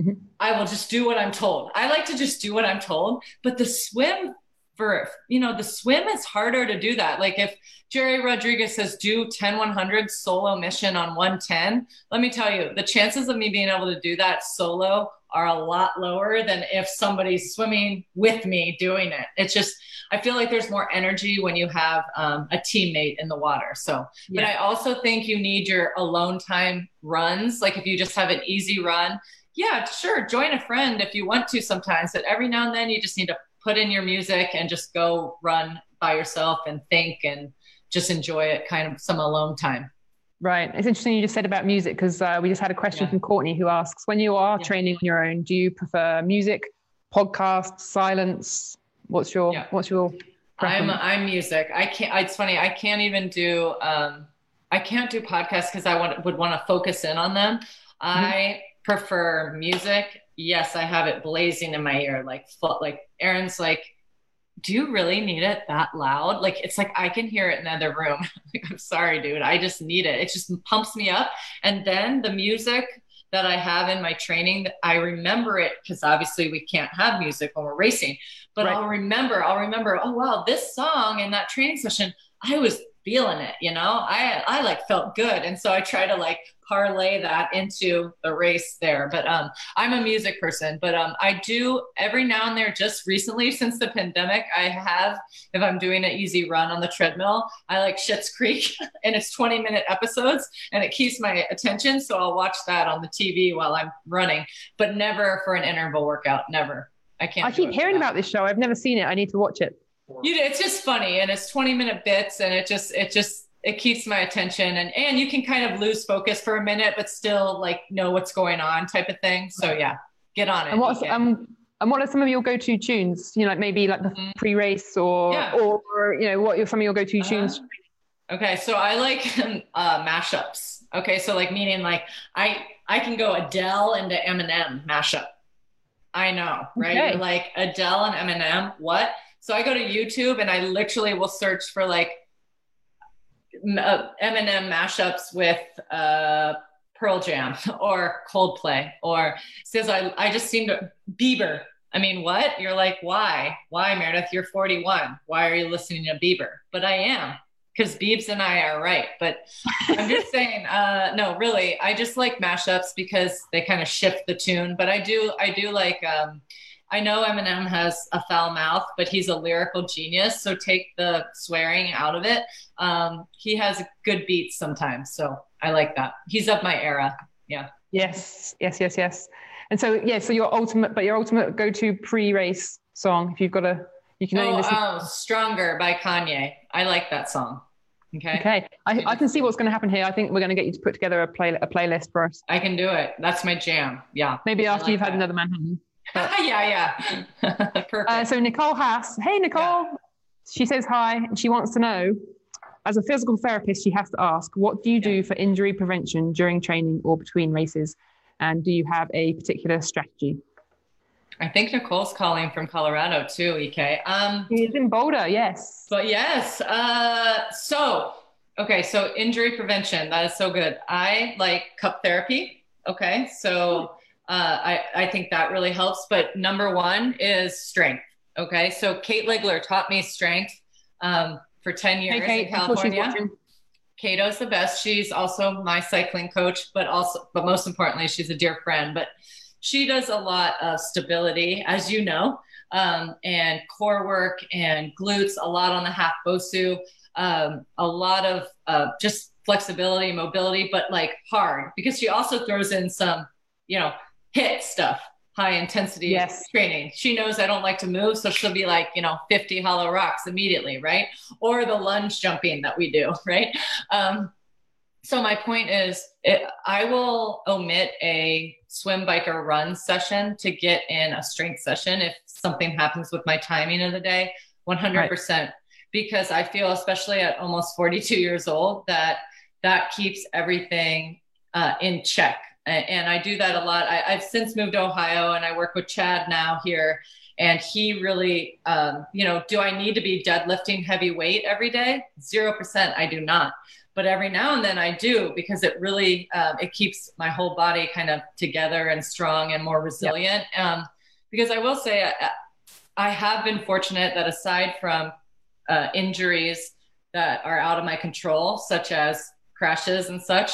B: Mm-hmm. I will just do what I'm told. I like to just do what I'm told, but the swim for, you know, the swim is harder to do that. Like if Gerry Rodrigues says do 10 100 solo mission on 110, let me tell you, the chances of me being able to do that solo are a lot lower than if somebody's swimming with me doing it. It's just, I feel like there's more energy when you have um, a teammate in the water. So, yeah. but I also think you need your alone time runs. Like if you just have an easy run, yeah, sure, join a friend if you want to sometimes, but every now and then you just need to put in your music and just go run by yourself and think and just enjoy it kind of some alone time.
A: Right. It's interesting you just said about music because uh, we just had a question yeah. from Courtney who asks when you are yeah. training on your own, do you prefer music, podcasts, silence? What's your yeah. what's your
B: preference? I'm I'm music. I can't it's funny, I can't even do um I can't do podcasts because I want, would want to focus in on them. Mm-hmm. I prefer music. Yes, I have it blazing in my ear. Like, like Aaron's like, do you really need it that loud? Like, it's like I can hear it in another room. like, I'm sorry, dude. I just need it. It just pumps me up. And then the music that I have in my training, I remember it because obviously we can't have music when we're racing, but right. I'll remember, I'll remember, oh, wow, this song in that training session, I was feeling it, you know, I, I like felt good. And so I try to like parlay that into the race there. But um, I'm a music person, but um, I do every now and there, just recently since the pandemic, I have, if I'm doing an easy run on the treadmill, I like Schitt's Creek and it's 20 minute episodes and it keeps my attention. So I'll watch that on the TV while I'm running, but never for an interval workout. Never. I can't.
A: I keep hearing about this show. I've never seen it. I need to watch it.
B: You, know, it's just funny and it's 20 minute bits and it just, it just, it keeps my attention and, and you can kind of lose focus for a minute, but still like know what's going on type of thing. So yeah, get on it.
A: And what's, um, and what are some of your go-to tunes? You know, like maybe like the mm-hmm. pre-race or, yeah. or, you know, what are some of your go-to uh, tunes?
B: Okay. So I like uh, mashups. Okay. So like meaning like I, I can go Adele into Eminem mashup. I know, right? Okay. Like Adele and Eminem, what? So I go to YouTube and I literally will search for like uh, Eminem mashups with uh, Pearl Jam or Coldplay or says I I just seem to Bieber. I mean, what? You're like, why? Why, Meredith? You're 41. Why are you listening to Bieber? But I am because Biebs and I are right. But I'm just saying, uh, no, really, I just like mashups because they kind of shift the tune. But I do, I do like um, I know Eminem has a foul mouth, but he's a lyrical genius. So take the swearing out of it. Um, he has good beats sometimes. So I like that. He's of my era. Yeah.
A: Yes, yes, yes, yes. And so, yeah, so your ultimate, but your ultimate go to pre race song, if you've got a, you can only
B: oh,
A: listen.
B: Oh, Stronger by Kanye. I like that song. Okay.
A: Okay. I, I can see what's going to happen here. I think we're going to get you to put together a play a playlist for us.
B: I can do it. That's my jam. Yeah.
A: Maybe after like you've that. had another Manhattan.
B: yeah, yeah. Perfect. Uh,
A: so Nicole Haas, hey Nicole, yeah. she says hi, and she wants to know, as a physical therapist, she has to ask, what do you do for injury prevention during training or between races, and do you have a particular strategy?
B: I think Nicole's calling from Colorado too, EK. Um,
A: She's in Boulder, yes.
B: But yes, uh, so okay, so injury prevention that is so good. I like cup therapy. Okay, so uh, I, I think that really helps. But number one is strength. Okay. So Kate Ligler taught me strength um, for 10 years hey, Kate, in California. Kato's the best. She's also my cycling coach, but also, but most importantly, she's a dear friend. But she does a lot of stability, as you know, um, and core work and glutes, a lot on the half Bosu, um, a lot of uh, just flexibility, mobility, but like hard because she also throws in some, you know, HIIT stuff, high intensity yes. training. She knows I don't like to move, so she'll be like, you know, 50 hollow rocks immediately, right? Or the lunge jumping that we do, right? Um, so my point is, it, I will omit a swim, bike, or run session to get in a strength session if something happens with my timing of the day, 100%. Right. Because I feel, especially at almost 42 years old, that that keeps everything uh, in check and I do that a lot. I, have since moved to Ohio and I work with Chad now here. And he really, um, you know, do I need to be deadlifting heavy weight every day? Zero percent. I do not. But every now and then I do because it really um, it keeps my whole body kind of together and strong and more resilient. Um, because I will say I, I, have been fortunate that aside from uh, injuries that are out of my control, such as crashes and such,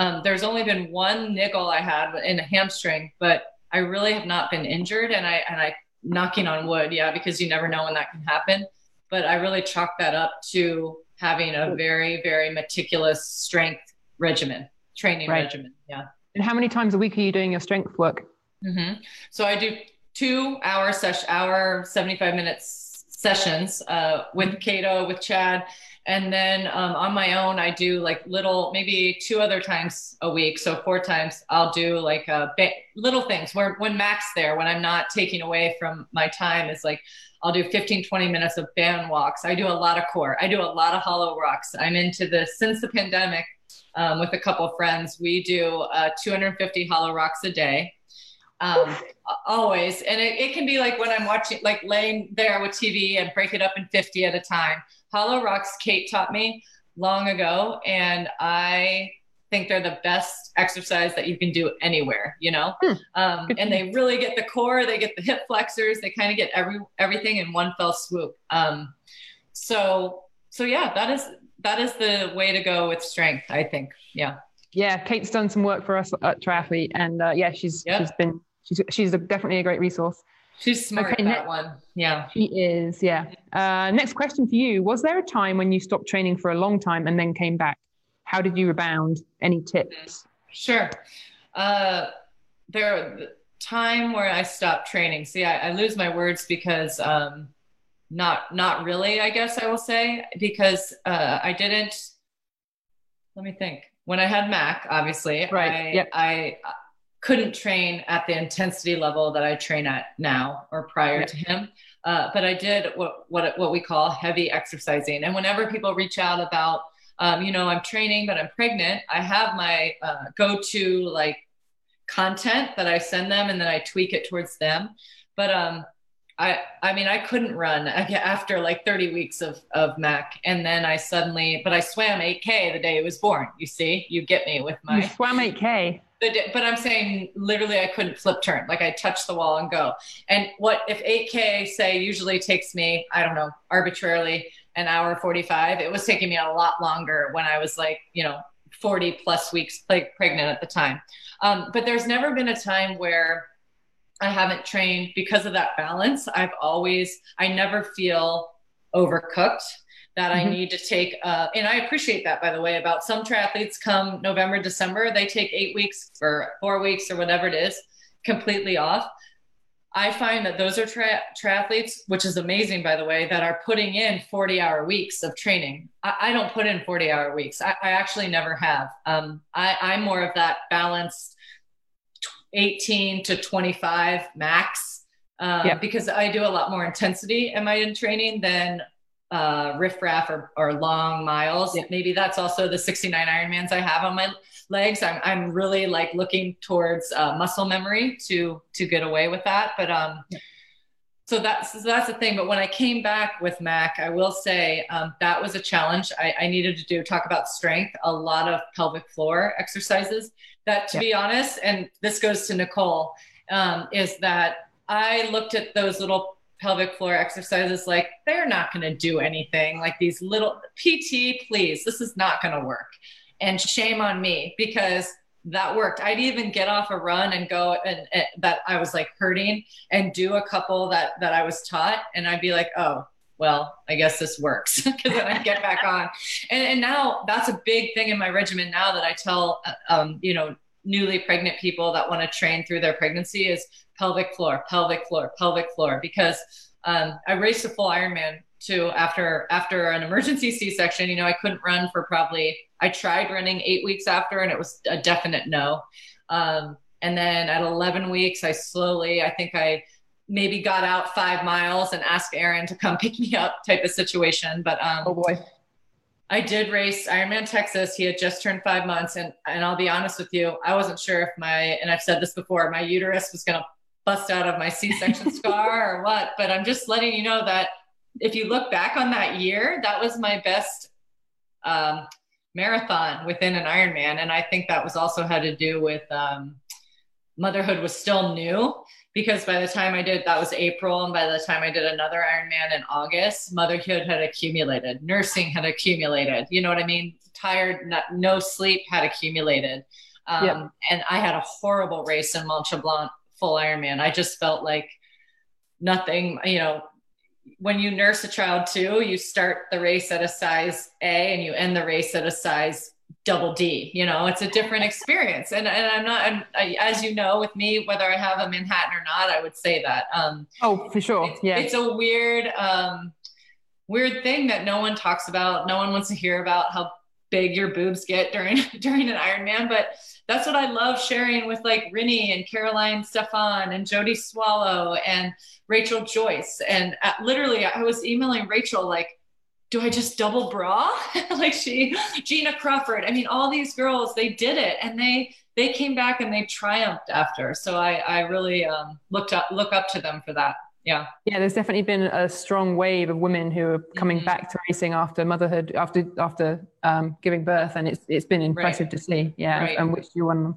B: um, there's only been one niggle I had in a hamstring, but I really have not been injured. And I and I knocking on wood, yeah, because you never know when that can happen. But I really chalk that up to having a very very meticulous strength regimen, training right. regimen. Yeah.
A: And how many times a week are you doing your strength work?
B: Mm-hmm. So I do two hour session, hour seventy five minutes sessions uh, with Cato, with Chad, and then um, on my own, I do like little, maybe two other times a week. So four times I'll do like a ba- little things where when Mac's there, when I'm not taking away from my time is like, I'll do 15, 20 minutes of band walks. I do a lot of core. I do a lot of hollow rocks. I'm into this since the pandemic. um, with a couple friends. We do uh, 250 hollow rocks a day. Um, always. And it, it can be like when I'm watching, like laying there with TV and break it up in 50 at a time. Hollow rocks, Kate taught me long ago. And I think they're the best exercise that you can do anywhere, you know? Hmm. Um, and they really get the core, they get the hip flexors, they kind of get every, everything in one fell swoop. Um, so, so yeah, that is, that is the way to go with strength, I think. Yeah.
A: Yeah. Kate's done some work for us at Triathlete and uh, yeah, she's, she's been, she's, she's a, definitely a great resource.
B: She's smart okay, that one. Yeah.
A: She is. Yeah. Uh, next question for you. Was there a time when you stopped training for a long time and then came back? How did you rebound? Any tips?
B: Sure. Uh, there time where I stopped training. See, I, I lose my words because um, not not really. I guess I will say because uh, I didn't. Let me think. When I had Mac, obviously, right. I, yep. I couldn't train at the intensity level that I train at now or prior to him. Uh, but I did what what what we call heavy exercising. And whenever people reach out about um, you know, I'm training, but I'm pregnant. I have my uh, go-to like content that I send them, and then I tweak it towards them. But um, I, I mean, I couldn't run after like 30 weeks of, of Mac. And then I suddenly, but I swam 8K the day it was born. You see, you get me with my.
A: You swam 8K.
B: But I'm saying literally I couldn't flip turn. Like I touch the wall and go. And what if 8K, say, usually takes me, I don't know, arbitrarily an hour 45. It was taking me a lot longer when I was like, you know, 40 plus weeks like pregnant at the time. Um, but there's never been a time where I haven't trained because of that balance. I've always, I never feel overcooked that mm-hmm. I need to take. Uh, and I appreciate that, by the way, about some triathletes come November, December, they take eight weeks or four weeks or whatever it is completely off. I find that those are tri- triathletes, which is amazing, by the way, that are putting in 40 hour weeks of training. I, I don't put in 40 hour weeks. I, I actually never have. Um, I, I'm more of that balanced 18 to 25 max uh, yeah. because I do a lot more intensity am I in my training than uh, riffraff or, or long miles. Yeah. Maybe that's also the 69 Ironmans I have on my legs. I'm, I'm really like looking towards uh, muscle memory to, to get away with that. But, um, yeah. so that's, so that's the thing. But when I came back with Mac, I will say, um, that was a challenge I, I, needed to do, talk about strength, a lot of pelvic floor exercises that to yeah. be honest, and this goes to Nicole, um, is that I looked at those little pelvic floor exercises like they're not going to do anything. Like these little pt please this is not going to work. And shame on me because that worked. I'd even get off a run and go and, and, that i was like hurting and do a couple that that i was taught and i'd be like oh well i guess this works because then i get back on and, and now that's a big thing in my regimen now that i tell uh, um, you know newly pregnant people that want to train through their pregnancy is pelvic floor, pelvic floor, pelvic floor, because um, I raced a full Ironman too after after an emergency C-section. You know, I couldn't run for probably. I tried running eight weeks after, and it was a definite no. Um, and then at 11 weeks, I slowly, I think I maybe got out five miles and asked Aaron to come pick me up, type of situation. But um,
A: oh boy.
B: I did race Ironman Texas. He had just turned five months, and and I'll be honest with you, I wasn't sure if my and I've said this before, my uterus was going to bust out of my C-section scar or what. But I'm just letting you know that if you look back on that year, that was my best um, marathon within an Ironman, and I think that was also had to do with um, motherhood was still new because by the time I did that was April, and by the time I did another Ironman in August, motherhood had accumulated, nursing had accumulated. You know what I mean? Tired, not, no sleep had accumulated. Um. And I had a horrible race in Mont Tremblant full Ironman. I just felt like nothing, you know, when you nurse a child too, you start the race at a size A and you end the race at a size double D. You know, it's a different experience. And, and I'm not, I'm, I, as you know, with me, whether I have a Manhattan or not, I would say that. Um,
A: oh, for sure.
B: It's,
A: yeah.
B: It's a weird, um, weird thing that no one talks about. No one wants to hear about how big your boobs get during, during an Ironman, but that's what I love sharing with like Rinny and Caroline Steffen and Jodie Swallow and Rachel Joyce. And at, literally, I was emailing Rachel like do I just double bra? like she, Gina Crawford. I mean, all these girls, they did it and they, they came back and they triumphed after. So I, I really um, looked up, look up to them for that. Yeah.
A: Yeah. There's definitely been a strong wave of women who are coming mm-hmm. back to racing after motherhood, after, after um, giving birth. And it's, it's been impressive right. to see. Yeah. Right. And which you won.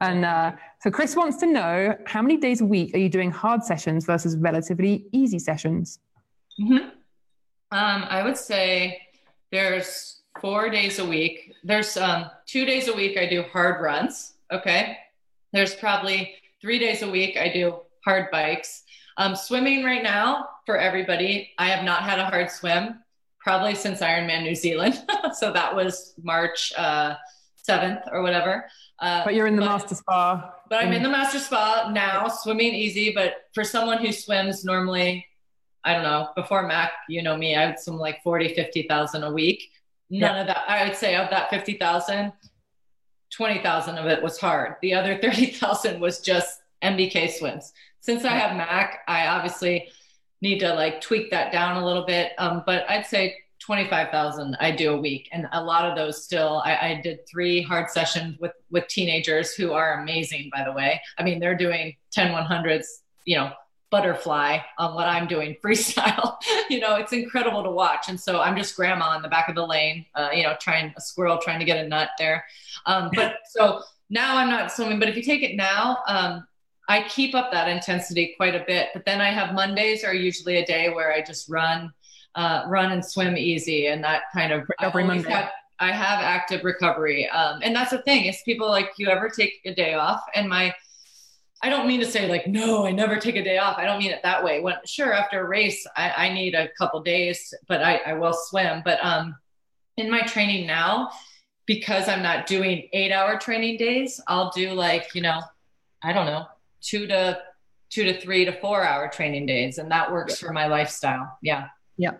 A: And uh, so Chris wants to know how many days a week are you doing hard sessions versus relatively easy sessions?
B: Mm-hmm. Um, I would say there's four days a week. There's um, two days a week I do hard runs. Okay. There's probably three days a week I do hard bikes. Um, swimming right now for everybody. I have not had a hard swim probably since Ironman New Zealand. so that was March uh, 7th or whatever.
A: Uh, but you're in the but, master spa.
B: But I'm in the master spa now, swimming easy. But for someone who swims normally I don't know, before Mac, you know me, I had some like 40, 50,000 a week. None yeah. of that, I would say of that 50,000, 20,000 of it was hard. The other 30,000 was just MBK swims. Since I have Mac, I obviously need to like tweak that down a little bit. Um, but I'd say 25,000 I do a week. And a lot of those still, I, I, did three hard sessions with, with teenagers who are amazing, by the way. I mean, they're doing 10 100s, you know, butterfly on what I'm doing freestyle. you know, it's incredible to watch. And so I'm just grandma in the back of the lane, uh, you know, trying a squirrel trying to get a nut there. Um, but so now I'm not swimming, but if you take it now, um, I keep up that intensity quite a bit. But then I have Mondays are usually a day where I just run, uh, run and swim easy, and that kind of
A: recovery Monday.
B: Have, I have active recovery, um, and that's the thing. Is people like you ever take a day off? And my I don't mean to say like, no, I never take a day off. I don't mean it that way. When sure, after a race, I, I need a couple days, but I, I will swim. But um, in my training now, because I'm not doing eight hour training days, I'll do like, you know, I don't know, two to two to three to four hour training days. And that works for my lifestyle. Yeah.
A: Yeah.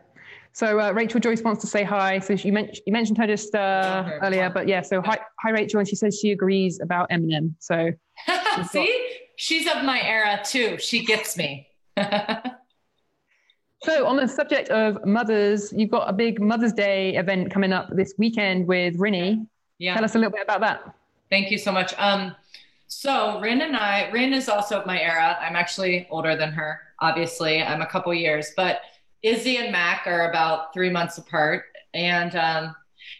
A: So uh, Rachel Joyce wants to say hi. So you mentioned you mentioned her just uh, earlier, but yeah. So hi, hi Rachel, and she says she agrees about Eminem. So
B: see, she's of my era too. She gets me.
A: so, on the subject of mothers, you've got a big Mother's Day event coming up this weekend with Rinny. Yeah. Tell us a little bit about that.
B: Thank you so much. Um, so Rin and I, Rin is also of my era. I'm actually older than her, obviously. I'm a couple years, but Izzy and Mac are about three months apart. And, um,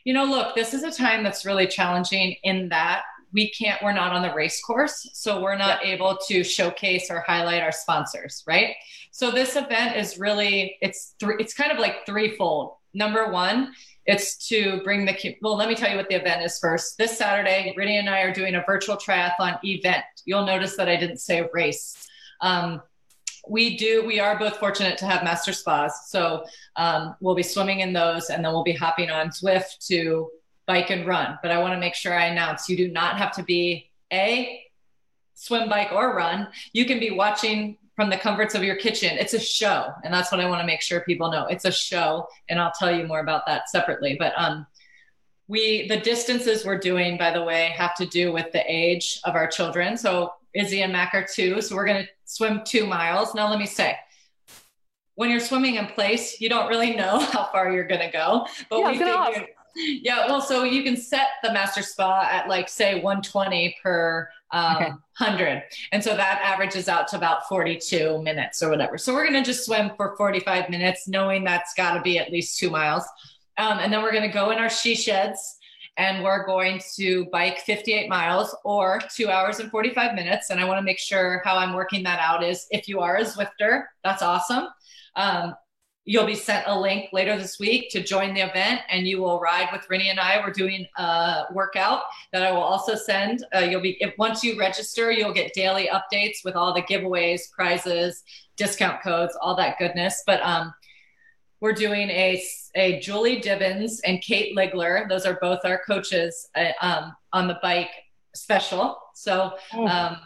B: you know, look, this is a time that's really challenging in that we can't we're not on the race course so we're not able to showcase or highlight our sponsors right? So this event is really it's three it's kind of like threefold. Number one it's to bring the well let me tell you what the event is first. This saturday Rinny and i are doing a virtual triathlon event. You'll notice that i didn't say race. Um, we do we are both fortunate to have master spas so um, we'll be swimming in those and then we'll be hopping on zwift to bike and run. But I want to make sure I announce you do not have to be a swim, bike, or run. You can be watching from the comforts of your kitchen. It's a show. And that's what I want to make sure people know. It's a show. And I'll tell you more about that separately. But um we the distances we're doing, by the way, have to do with the age of our children. So Izzy and Mac are two. So we're gonna swim two miles. Now let me say when you're swimming in place, you don't really know how far you're going to go. But yeah, we figured, yeah, well, so you can set the master spa at like say 120 per um, okay. 100. And so that averages out to about 42 minutes or whatever. So we're going to just swim for 45 minutes, knowing that's got to be at least two miles. Um, and then we're going to go in our she sheds and we're going to bike 58 miles or two hours and 45 minutes. And I want to make sure how I'm working that out is if you are a Zwifter, that's awesome. Um, You'll be sent a link later this week to join the event, and you will ride with Rinny and I. We're doing a workout that I will also send. Uh, you'll be if once you register, you'll get daily updates with all the giveaways, prizes, discount codes, all that goodness. But um, we're doing a a Julie Dibens and Kate Ligler. Those are both our coaches uh, um, on the bike special. So. Oh. Um,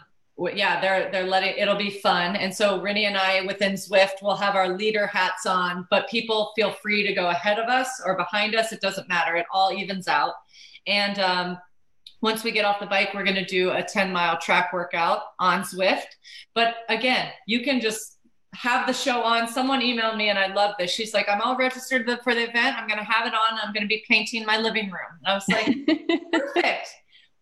B: yeah, they're they're letting it'll be fun. And so Rinny and I within Zwift will have our leader hats on, but people feel free to go ahead of us or behind us. It doesn't matter. It all evens out. And um, once we get off the bike, we're going to do a 10 mile track workout on Zwift. But again, you can just have the show on. Someone emailed me and I love this. She's like, I'm all registered for the event. I'm going to have it on. I'm going to be painting my living room. And I was like, perfect,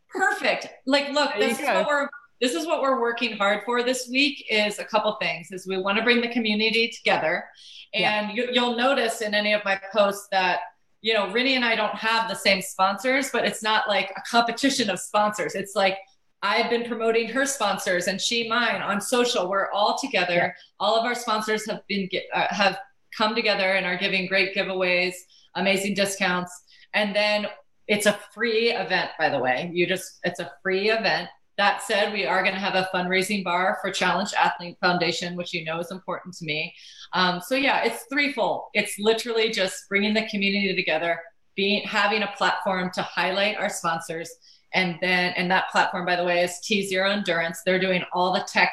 B: perfect. Like, look, there this is what we're, this is what we're working hard for this week is a couple things is we want to bring the community together. And yeah. you, you'll notice in any of my posts that you know, Rinny and I don't have the same sponsors, but it's not like a competition of sponsors. It's like I've been promoting her sponsors and she mine on social. We're all together. Yeah. All of our sponsors have been uh, have come together and are giving great giveaways, amazing discounts, and then it's a free event. By the way, you just it's a free event. That said, we are going to have a fundraising bar for Challenge Athlete Foundation, which you know is important to me. Um, so yeah, it's threefold. It's literally just bringing the community together, being having a platform to highlight our sponsors and then, and that platform, by the way, is T Zero Endurance. They're doing all the tech,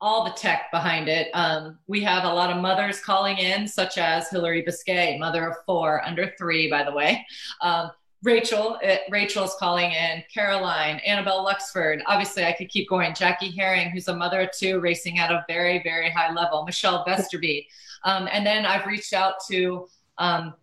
B: all the tech behind it. Um, we have a lot of mothers calling in, such as Hillary Biscay, mother of four, under three, by the way. Um, Rachel, it, Rachel's calling in, Caroline, Annabelle Luxford. Obviously, I could keep going. Jackie Hering, who's a mother of two, racing at a very, very high level. Michelle Vesterby. Um, and then I've reached out to um,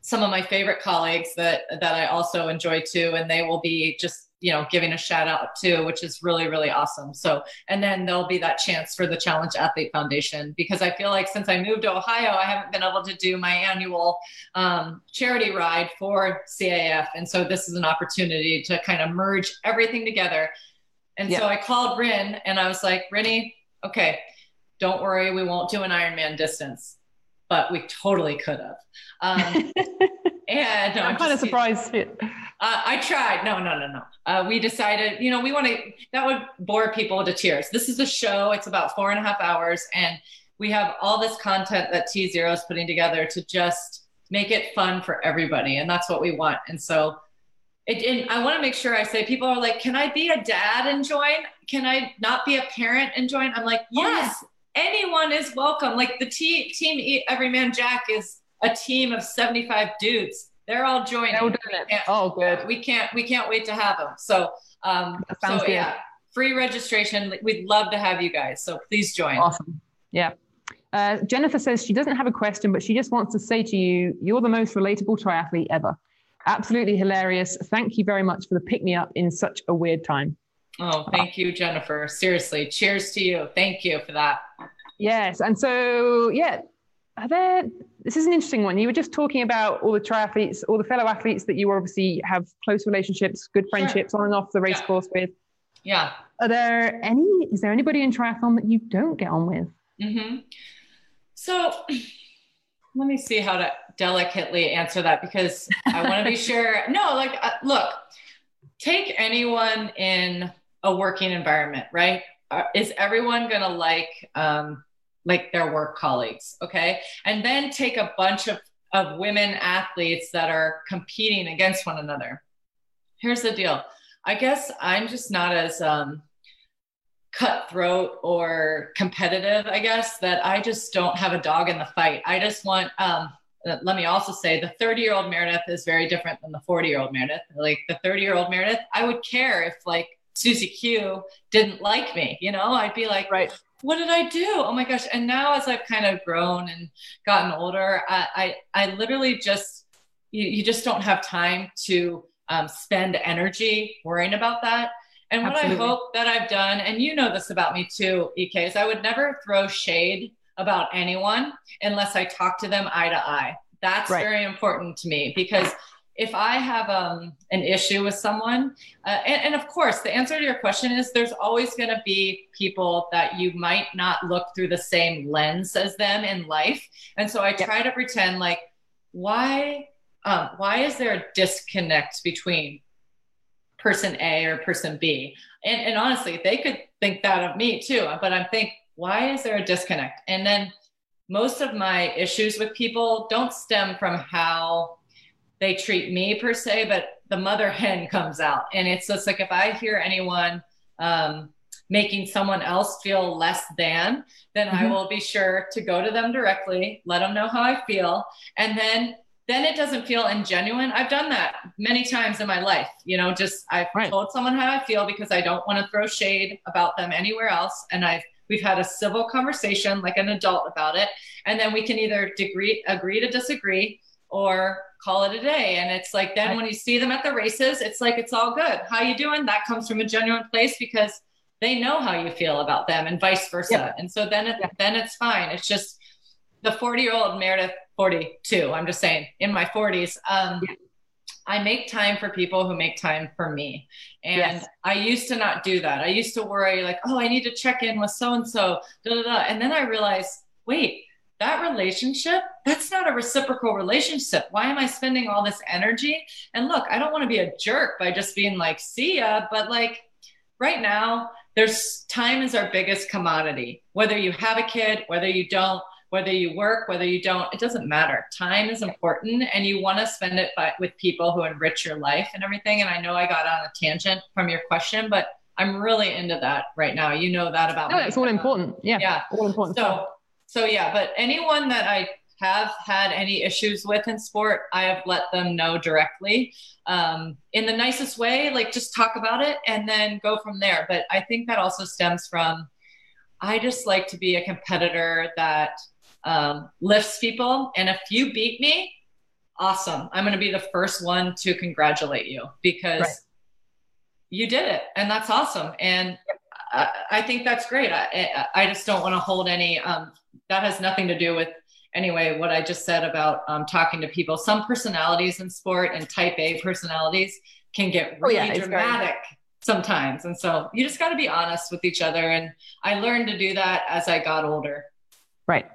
B: some of my favorite colleagues that that I also enjoy too, and they will be just you know giving a shout out too, which is really really awesome. So, and then there'll be that chance for the Challenge Athlete Foundation because I feel like since I moved to Ohio, I haven't been able to do my annual um, charity ride for CAF, and so this is an opportunity to kind of merge everything together. And so I called Rin and I was like, Rinny, okay, don't worry, we won't do an Ironman distance but we totally could have. Um, and
C: no, I'm, I'm kind of surprised. Uh,
B: I tried. No, no, no, no. Uh, we decided, you know, we want to, that would bore people to tears. This is a show. It's about four and a half hours. And we have all this content that T Zero is putting together to just make it fun for everybody. And that's what we want. And so it, and I want to make sure I say people are like, can I be a dad and join? Can I not be a parent and join? I'm like, yes, anyone is welcome. Like the te- team Everyman Jack is a team of 75 dudes. They're all joining.
C: They're doing it. Oh, good.
B: We can't we can't wait to have them. So um so good. yeah, free registration. We'd love to have you guys. So please join.
C: Awesome. Yeah. Uh, Jennifer says she doesn't have a question, but she just wants to say to you, you're the most relatable triathlete ever. Absolutely hilarious. Thank you very much for the pick me up in such a weird time.
B: Oh, thank you, Jennifer. Seriously, cheers to you. Thank you for that.
C: Yes. And so, yeah, are there, this is an interesting one. You were just talking about all the triathletes, all the fellow athletes that you obviously have close relationships, good friendships sure. on and off the race yeah. course with.
B: Yeah.
C: Are there any, is there anybody in triathlon that you don't get on with?
B: Mm-hmm. So let me see how to delicately answer that because I want to be sure. No, like, uh, look, take anyone in a working environment, right? Uh, is everyone going to like um, like their work colleagues? Okay, and then take a bunch of of women athletes that are competing against one another. Here's the deal. I guess I'm just not as um, cutthroat or competitive. I guess that I just don't have a dog in the fight. I just want um, uh, let me also say the 30 year old Meredith is very different than the 40 year old Meredith. Like the 30 year old Meredith, I would care if like Susie Q didn't like me, you know, I'd be like,
C: right.
B: What did I do? Oh my gosh. And now as I've kind of grown and gotten older, I, I, I literally just, you, you just don't have time to um, spend energy worrying about that. And what Absolutely. I hope that I've done, and you know this about me too, EK, is I would never throw shade about anyone unless I talk to them eye to eye. That's right. very important to me because if I have um, an issue with someone, uh, and, and, of course, the answer to your question is there's always going to be people that you might not look through the same lens as them in life. And so I try yep. to pretend like, why, um, why is there a disconnect between person A or person B? And, and honestly, they could think that of me too, but I'm think why is there a disconnect? And then most of my issues with people don't stem from how they treat me per se, but the mother hen comes out. And it's just like if I hear anyone um, making someone else feel less than, then mm-hmm. I will be sure to go to them directly, let them know how I feel, and then then it doesn't feel ingenuine. I've done that many times in my life. You know, just I've right. told someone how I feel because I don't want to throw shade about them anywhere else, and I've we've had a civil conversation like an adult about it and then we can either degree, agree to disagree or call it a day and it's like then when you see them at the races it's like it's all good how you doing that comes from a genuine place because they know how you feel about them and vice versa yep. and so then it, yep. then it's fine it's just the 40 year old meredith 42 i'm just saying in my 40s um, yep. I make time for people who make time for me. And yes. I used to not do that. I used to worry, like, oh, I need to check in with so and so, da da da. And then I realized, wait, that relationship, that's not a reciprocal relationship. Why am I spending all this energy? And look, I don't want to be a jerk by just being like, see ya, but like right now, there's time is our biggest commodity. Whether you have a kid, whether you don't, whether you work, whether you don't, it doesn't matter. Time is important and you want to spend it by, with people who enrich your life and everything. And I know I got on a tangent from your question, but I'm really into that right now. You know that about
C: no, me. It's all important. Yeah.
B: Yeah.
C: All important.
B: So. So yeah, but anyone that I have had any issues with in sport, I have let them know directly um, in the nicest way, like just talk about it and then go from there. But I think that also stems from I just like to be a competitor that um, lifts people. And if you beat me, awesome. I'm going to be the first one to congratulate you because right. you did it. And that's awesome. And I, I think that's great. I, I just don't want to hold any, um, that has nothing to do with anyway what i just said about um, talking to people some personalities in sport and type a personalities can get really oh, yeah, dramatic sometimes and so you just got to be honest with each other and i learned to do that as i got older
C: right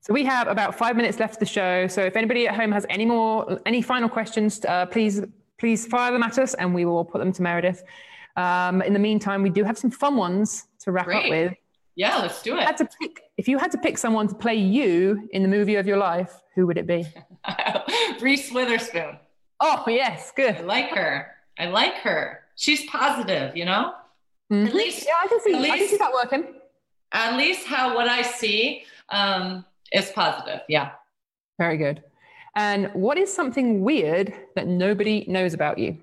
C: so we have about five minutes left of the show. So if anybody at home has any more, any final questions, uh, please, please fire them at us and we will put them to Meredith. Um, in the meantime, we do have some fun ones to wrap Great. up with.
B: Yeah, let's do it.
C: Had to pick, if you had to pick someone to play you in the movie of your life, who would it be?
B: Reese Witherspoon.
C: Oh, yes, good.
B: I like her. I like her. She's positive, you know?
C: Mm-hmm. At least, yeah, I can see, least, I can see that working.
B: At least how what I see, um, is positive. Yeah.
C: Very good. And what is something weird that nobody knows about you?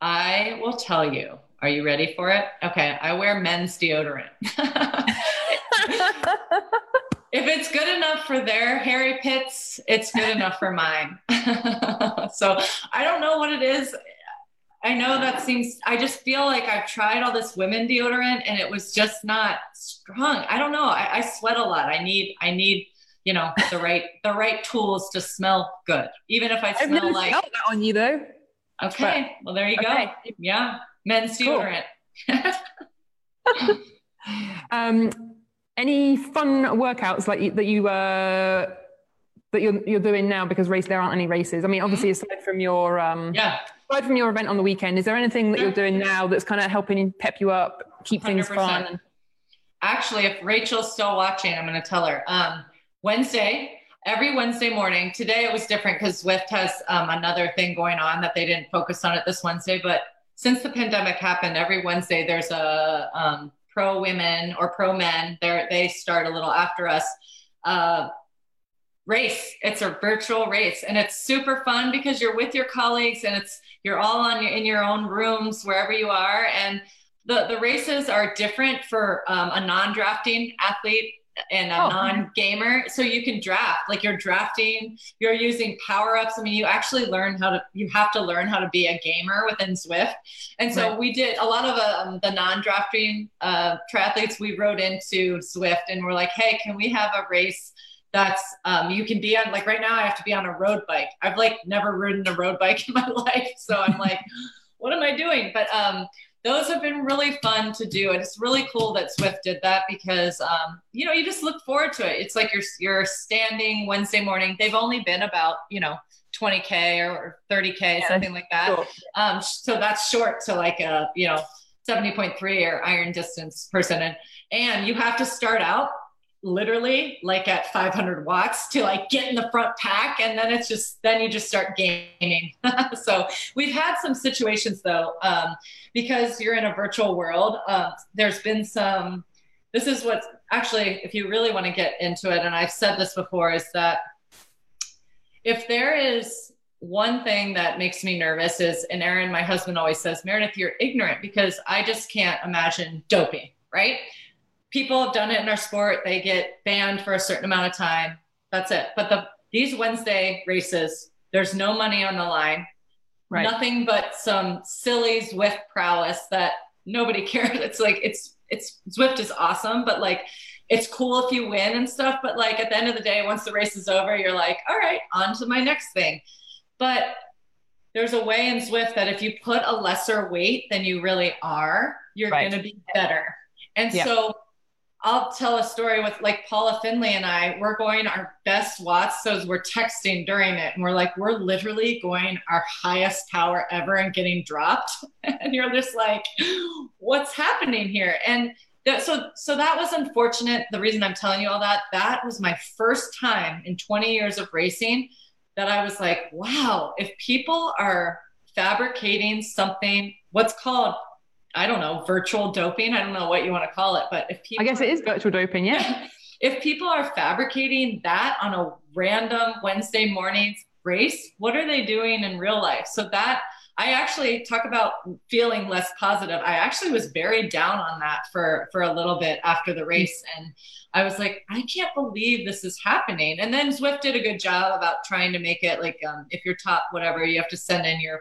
B: I will tell you. Are you ready for it? Okay. I wear men's deodorant. if it's good enough for their hairy pits, it's good enough for mine. so I don't know what it is. I know that seems, I just feel like I've tried all this women deodorant and it was just not strong. I don't know. I, I sweat a lot. I need, I need, you know, the right, the right tools to smell good. Even if I smell like
C: that on you though.
B: Okay. But, well, there you okay. go. Yeah. Men's deodorant.
C: Cool. um, any fun workouts like you, that you, uh, that you're, you're doing now because race there aren't any races. I mean, obviously mm-hmm. aside from your um,
B: yeah
C: aside from your event on the weekend, is there anything that you're doing now that's kind of helping pep you up, keep things 100%. fun?
B: Actually, if Rachel's still watching, I'm going to tell her. Um, Wednesday, every Wednesday morning. Today it was different because Zwift has um, another thing going on that they didn't focus on it this Wednesday. But since the pandemic happened, every Wednesday there's a um, pro women or pro men. They they start a little after us. Uh, race. It's a virtual race and it's super fun because you're with your colleagues and it's you're all on your in your own rooms wherever you are and the the races are different for um, a non-drafting athlete and a oh. non-gamer so you can draft like you're drafting you're using power-ups. I mean you actually learn how to you have to learn how to be a gamer within Zwift and so right. we did a lot of um, the non-drafting uh, triathletes we wrote into Zwift and we're like hey can we have a race that's um, you can be on like right now i have to be on a road bike. I've like never ridden a road bike in my life. So i'm like what am i doing? But um, those have been really fun to do and it's really cool that Zwift did that because um, you know you just look forward to it. It's like you're you're standing wednesday morning. They've only been about you know 20k or 30k yeah, something like that. Cool. um, so that's short to like a you know 70.3 or iron distance person and and you have to start out literally like at 500 watts to like get in the front pack and then it's just then you just start gaining so we've had some situations though um, because you're in a virtual world uh, there's been some this is what actually if you really want to get into it and i've said this before is that if there is one thing that makes me nervous is and aaron my husband always says meredith you're ignorant because i just can't imagine doping right? People have done it in our sport. They get banned for a certain amount of time. That's it. But the these Wednesday races, there's no money on the line. Right. Nothing but some silly Zwift prowess that nobody cares. It's like it's it's Zwift is awesome, but like it's cool if you win and stuff. But like at the end of the day, once the race is over, you're like, all right, on to my next thing. But there's a way in Zwift that if you put a lesser weight than you really are, you're right. going to be better. And yeah. so I'll tell a story with like Paula Findlay and I, we're going our best watts. So we're texting during it and we're like, we're literally going our highest power ever and getting dropped. and you're just like, what's happening here? And that, so, so that was unfortunate. The reason I'm telling you all that, that was my first time in 20 years of racing that I was like, wow, if people are fabricating something, what's called, I don't know, virtual doping, I don't know what you want to call it, but if people,
C: I guess it is virtual doping, yeah.
B: if people are fabricating that on a random Wednesday morning's race, what are they doing in real life? So that I actually talk about feeling less positive. I actually was very down on that for for a little bit after the race and I was like, I can't believe this is happening. And then Zwift did a good job about trying to make it like um, if you're top whatever, you have to send in your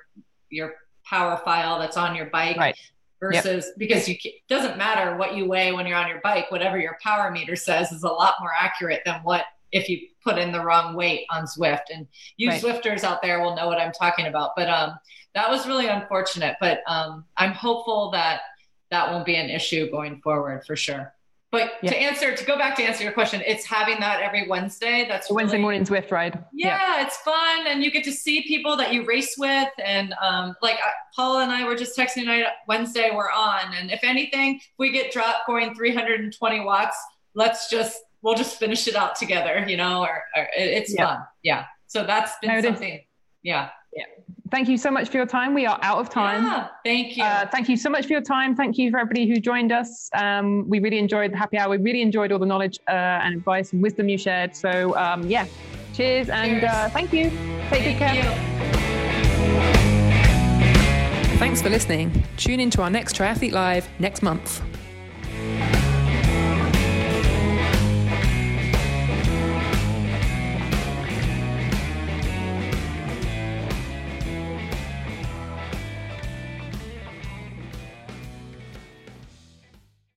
B: your power file that's on your bike.
C: Right.
B: Versus yep. because you it doesn't matter what you weigh when you're on your bike, whatever your power meter says is a lot more accurate than what if you put in the wrong weight on Zwift. And you right. Zwifters out there will know what I'm talking about. But um, that was really unfortunate. But um, I'm hopeful that that won't be an issue going forward for sure. But yeah. to answer, to go back to answer your question, it's having that every Wednesday. That's
C: Wednesday really, morning Zwift ride.
B: Yeah, yeah, it's fun, and you get to see people that you race with, and um, like uh, Paula and I were just texting tonight. Wednesday we're on, and if anything, if we get dropped going 320 watts, let's just we'll just finish it out together, you know. Or, or it's yeah. fun, yeah. So that's been something, yeah.
C: Yeah. Thank you so much for your time. We are out of time.
B: Yeah, thank you. Uh,
C: thank you so much for your time. Thank you for everybody who joined us. Um, we really enjoyed the happy hour. We really enjoyed all the knowledge uh, and advice and wisdom you shared. So, um, yeah, cheers and uh, thank you. Take
B: thank
C: good care.
B: You.
A: Thanks for listening. Tune in to our next Triathlete Live next month.